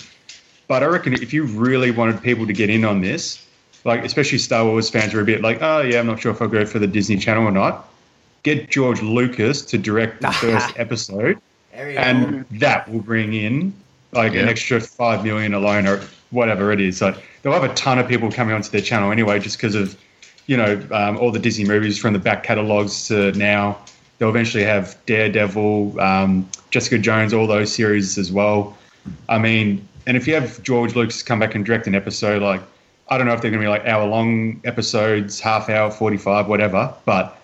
But I reckon if you really wanted people to get in on this, like especially Star Wars fans are a bit like, oh yeah, I'm not sure if I'll go for the Disney Channel or not. get George Lucas to direct the first episode, and that will bring in like an extra five million alone or whatever it is. Like they'll have a ton of people coming onto their channel anyway, just because of you know um, all the Disney movies from the back catalogs to now. They'll eventually have Daredevil, um, Jessica Jones, all those series as well. I mean, and if you have George Lucas come back and direct an episode, like I don't know if they're going to be like hour long episodes, half hour, forty five, whatever, but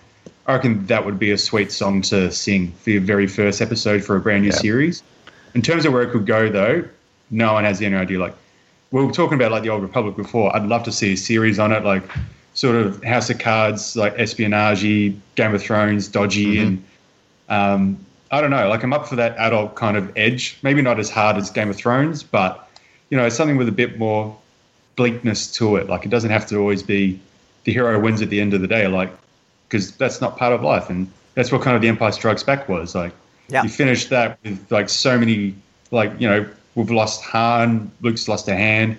I reckon that would be a sweet song to sing for your very first episode for a brand new Yeah. series. In terms of where it could go, though, no one has any idea. Like we were talking about, like the Old Republic before. I'd love to see a series on it, like sort of House of Cards, like espionage, Game of Thrones, dodgy, and um, I don't know. Like I'm up for that adult kind of edge. Maybe not as hard as Game of Thrones, but you know, something with a bit more bleakness to it. Like it doesn't have to always be the hero wins at the end of the day. Like because that's not part of life, and that's what kind of the Empire Strikes Back was. Like Yeah. you finished that with like so many, like you know, we've lost Han, Luke's lost a hand.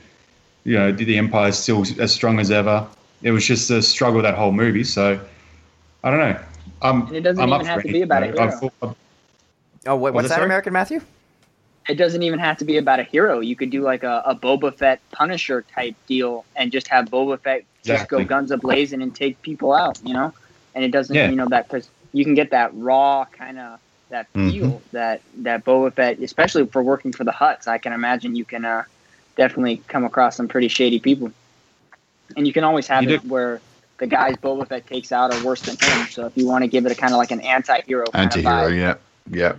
You know, did the Empire is still as strong as ever. It was just a struggle that whole movie. So I don't know. I'm, And it doesn't I'm even up have to be about a anything, though. hero. I'm Oh, what, Was what's that, sorry? American Matthew? It doesn't even have to be about a hero. You could do like a, a Boba Fett Punisher type deal and just have Boba Fett just Exactly. go guns a blazing and take people out, you know? And it doesn't, Yeah. you know, that because you can get that raw kind of that Mm-hmm. feel that that Boba Fett, especially for working for the Hutts. I can imagine you can uh, definitely come across some pretty shady people, and you can always have You it where the guys Boba Fett takes out are worse than him. So if you want to give it a kind of like an anti-hero Anti-hero, yeah, yeah.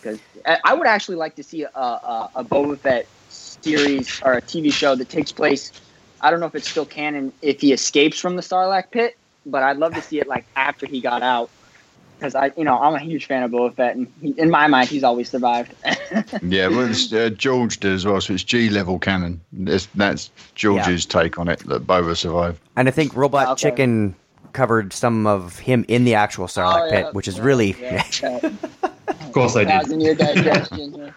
because I I would actually like to see a, a, a Boba Fett series or a TV show that takes place. I don't know if it's still canon if he escapes from the Sarlacc pit, but I'd love to see it like after he got out. Because I, you know, I'm a huge fan of Boba Fett, and he, in my mind, he's always survived. Yeah, well, it's, uh, George did as well, so it's G level canon. It's, that's George's take on it that Boba survived. And I think Robot Okay. Chicken covered some of him in the actual Sarlacc Oh, yeah, pit, which is really yeah, yeah. Of course I did. Thousand year digestion. yeah.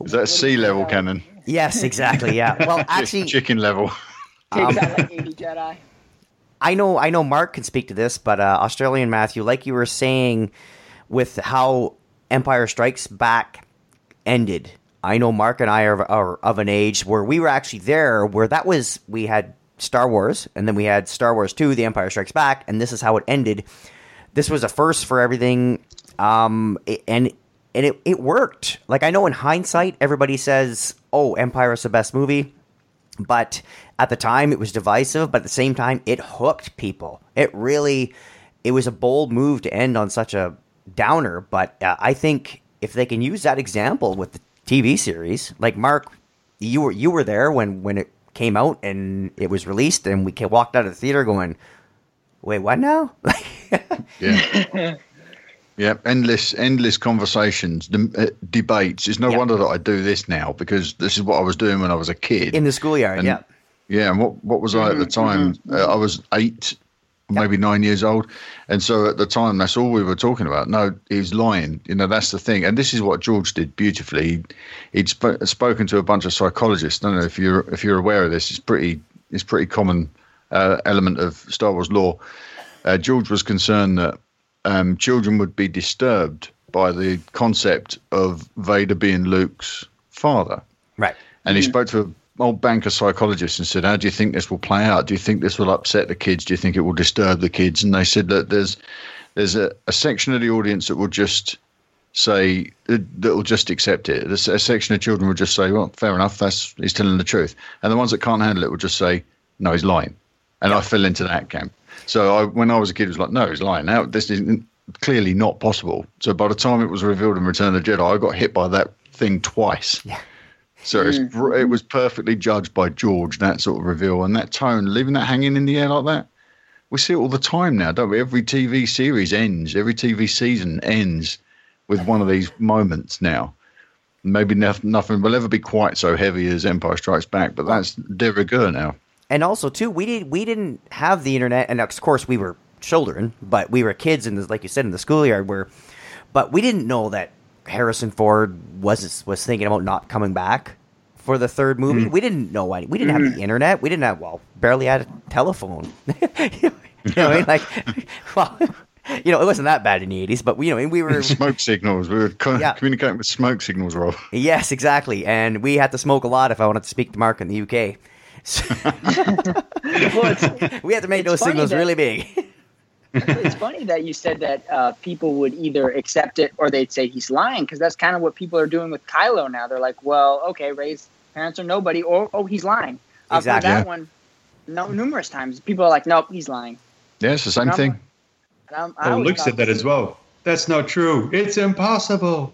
Is that sea level canon? yes, exactly. Yeah. Well, actually, chicken level. Takes out like 80 Jedi. I know I know Mark can speak to this, but uh, Australian Matthew, like you were saying, with how Empire Strikes Back ended, I know Mark and I are, are of an age where we were actually there, where that was we had Star Wars, and then we had Star Wars Two, The Empire Strikes Back, and this is how it ended. This was a first for everything, um, and and it, it worked. Like I know in hindsight, everybody says, "Oh, Empire is the best movie." But at the time it was divisive but at the same time it hooked people it really it was a bold move to end on such a downer but uh, i think if they can use that example with the tv series like mark you were you were there when when it came out and it was released and we walked out of the theater going wait what now Yeah. Yeah, endless, endless conversations, dem- uh, debates. It's no wonder that I do this now because this is what I was doing when I was a kid in the schoolyard And- yeah Yeah, and what what was I at the time? Uh, I was eight, maybe nine years old, and so at the time, that's all we were talking about. No, he's lying. You know, that's the thing. And this is what George did beautifully. He'd, he'd sp- spoken to a bunch of psychologists. I don't know if you're if you're aware of this. It's pretty it's pretty common uh, element of Star Wars lore. Uh, George was concerned that um, children would be disturbed by the concept of Vader being Luke's father. right And he spoke to an old banker psychologist and said, "How do you think this will play out? Do you think this will upset the kids? Do you think it will disturb the kids?" And they said that there's there's a, a section of the audience that will just say that will just accept it. There's a section of children will just say, "Well, fair enough. That's he's telling the truth." And the ones that can't handle it will just say, "No, he's lying." And I fell into that camp. So I, when I was a kid, it was like, "No, he's lying." Now this is clearly not possible. So by the time it was revealed in Return of the Jedi, I got hit by that thing twice. Yeah. So it's, hmm. it was perfectly judged by George, that sort of reveal and that tone, leaving that hanging in the air like that. We see it all the time now, don't we? Every TV series ends, every TV season ends with one of these moments now. Maybe nothing will ever be quite so heavy as Empire Strikes Back, but that's de rigueur now. And also too we did we didn't have the internet and of course we were children but we were kids in the like you said in the schoolyard where but we didn't know that harrison ford was was thinking about not coming back for the third movie mm. we didn't know any we didn't have the mm. internet we didn't have well barely had a telephone you know I mean? like well you know, it wasn't that bad in the '80s, but we, you know, we were smoke signals. We were co- Yeah. communicating with smoke signals, Rob. Yes, exactly. And we had to smoke a lot if I wanted to speak to Mark in the UK. So- we had to make those signals that- really big. it's funny that you said that uh, people would either accept it or they'd say he's lying because that's kind of what people are doing with Kylo now. They're like, well, okay, Rey's parents are nobody, or oh, he's lying. I've heard that Yeah. one no, numerous times. People are like, nope, he's lying. Yeah, it's the same And thing. and I'm- I Oh, Luke said that as well. That's not true. It's impossible.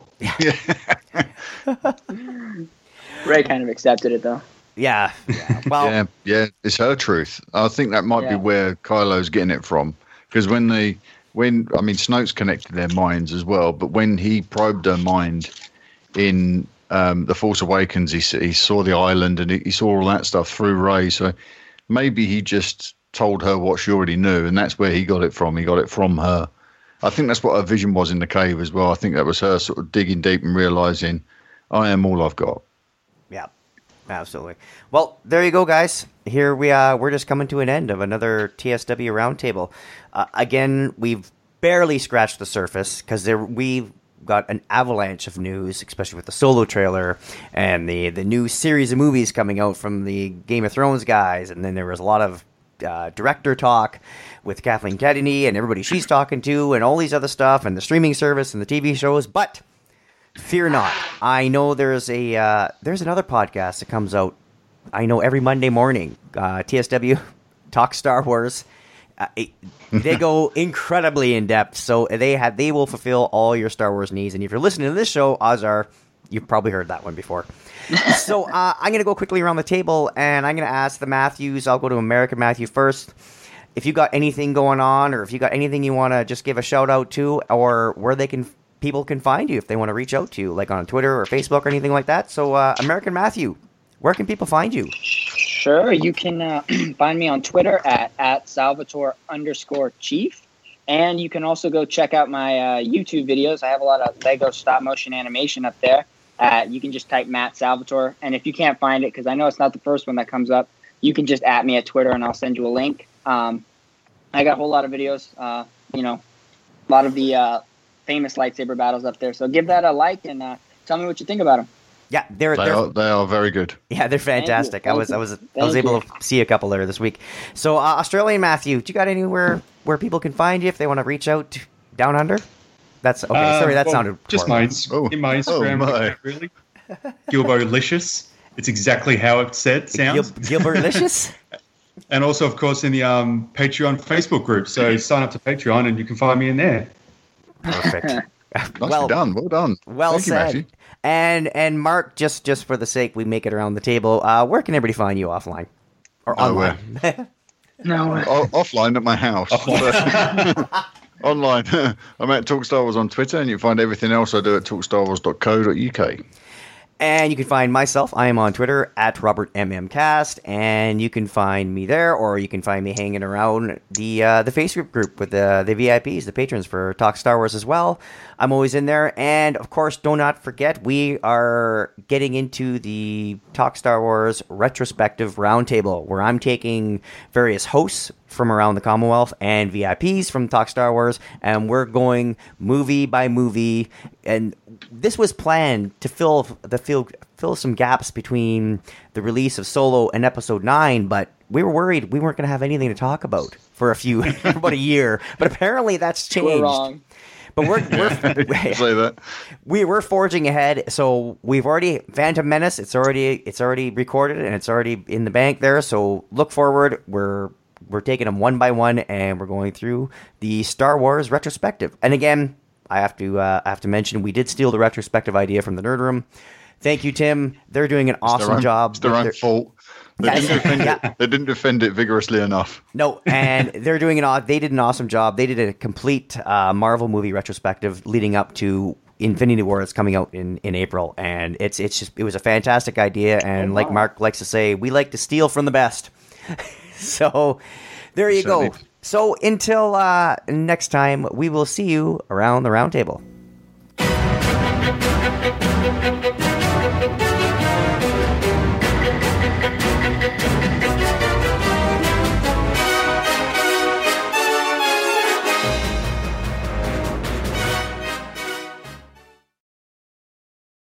Ray kind of accepted it though. Yeah. yeah. Well, yeah, yeah, it's her truth. I think that might Yeah. be where Kylo's getting it from. Because when they, when I mean, Snoke's connected their minds as well, but when he probed her mind in um, the Force Awakens, he he saw the island and he, he saw all that stuff through Rey. So maybe he just told her what she already knew, and that's where he got it from. He got it from her. I think that's what her vision was in the cave as well. I think that was her sort of digging deep and realizing, I am all I've got. Yeah, absolutely. Well, there you go, guys. Here we are. We're just coming to an end of another TSW roundtable. Uh, again, we've barely scratched the surface because we've got an avalanche of news, especially with the solo trailer and the the new series of movies coming out from the Game of Thrones guys, and then there was a lot of uh, director talk with Kathleen Kennedy and everybody she's talking to, and all these other stuff, and the streaming service and the TV shows, but. Fear not. I know there's a uh, there's another podcast that comes out. I know every Monday morning. Uh, TSW talk Star Wars. Uh, it- they go incredibly in depth, so they have they will fulfill all your Star Wars needs. And if you're listening to this show, odds are you've probably heard that one before. so uh, I'm going to go quickly around the table, and I'm going to ask the Matthews. I'll go to American Matthew first. If you got anything going on, or if you got anything you want to just give a shout out to, or where they can people can find you if they want to reach out to you, like on Twitter or Facebook or anything like that. So, uh, American Matthew, where can people find you? Sure, you can uh, find me on Twitter at, at Salvatore underscore chief. And you can also go check out my uh, YouTube videos. I have a lot of Lego stop motion animation up there. Uh, you can just type Matt Salvatore. And if you can't find it, because I know it's not the first one that comes up, you can just at me at Twitter and I'll send you a link. Um, I got a whole lot of videos, uh, you know, a lot of the uh, famous lightsaber battles up there. So give that a like and uh, tell me what you think about them. Yeah, they're, They they're are, they are very good. yeah, they're fantastic. I Thank was. I was I was able you. to see a couple there this week. So, uh, Australian Matthew, do you got anywhere where people can find you if they want to reach out down under? That's okay. Uh, sorry, that well, sounded just my ins- Oh. in my Oh, Instagram. my. really, Gilbo-licious. It's exactly how it said sounds. Gil- Gilbertlicious. and also, of course, in the um, Patreon Facebook group. So sign up to Patreon, and you can find me in there. Perfect. Nicely Well- done. Well done. Well Thank you, said. Matthew. and and Mark, just just for the sake we make it around the table, uh, where can everybody find you offline or Nowhere. online? No. O- offline at my house. Online. I'm at Talk Star Wars on Twitter, and you can find everything else I do at talkstarwars.co.uk. And you can find myself. I am on Twitter at Robert MMCast, and you can find me there, or you can find me hanging around the uh, the Facebook group with the the VIPs, the patrons for Talk Star Wars as well. I'm always in there, and of course, do not forget we are getting into the Talk Star Wars retrospective roundtable, where I'm taking various hosts from around the Commonwealth and VIPs from Talk Star Wars, and we're going movie by movie. And this was planned to fill the fill fill some gaps between the release of Solo and Episode Nine, but we were worried we weren't going to have anything to talk about for a few for about a year. But apparently that's changed. We're wrong. But we're we're Say that. we we're forging ahead. So we've already Phantom Menace. It's already it's already recorded and it's already in the bank there. So look forward. We're we're taking them one by one and we're going through the Star Wars retrospective. And again, I have to uh, I have to mention we did steal the retrospective idea from the Nerd Room. Thank you, Tim. They're doing an awesome own- job. It's their own fault. They, Yeah, didn't defend yeah. it. they didn't defend it vigorously enough. No, and they're doing an they did an awesome job. They did a complete uh, Marvel movie retrospective leading up to Infinity War that's coming out in, in April, and it's it's just it was a fantastic idea. And like Mark likes to say, we like to steal from the best. so there you go. So until uh, next time, we will see you around the round table.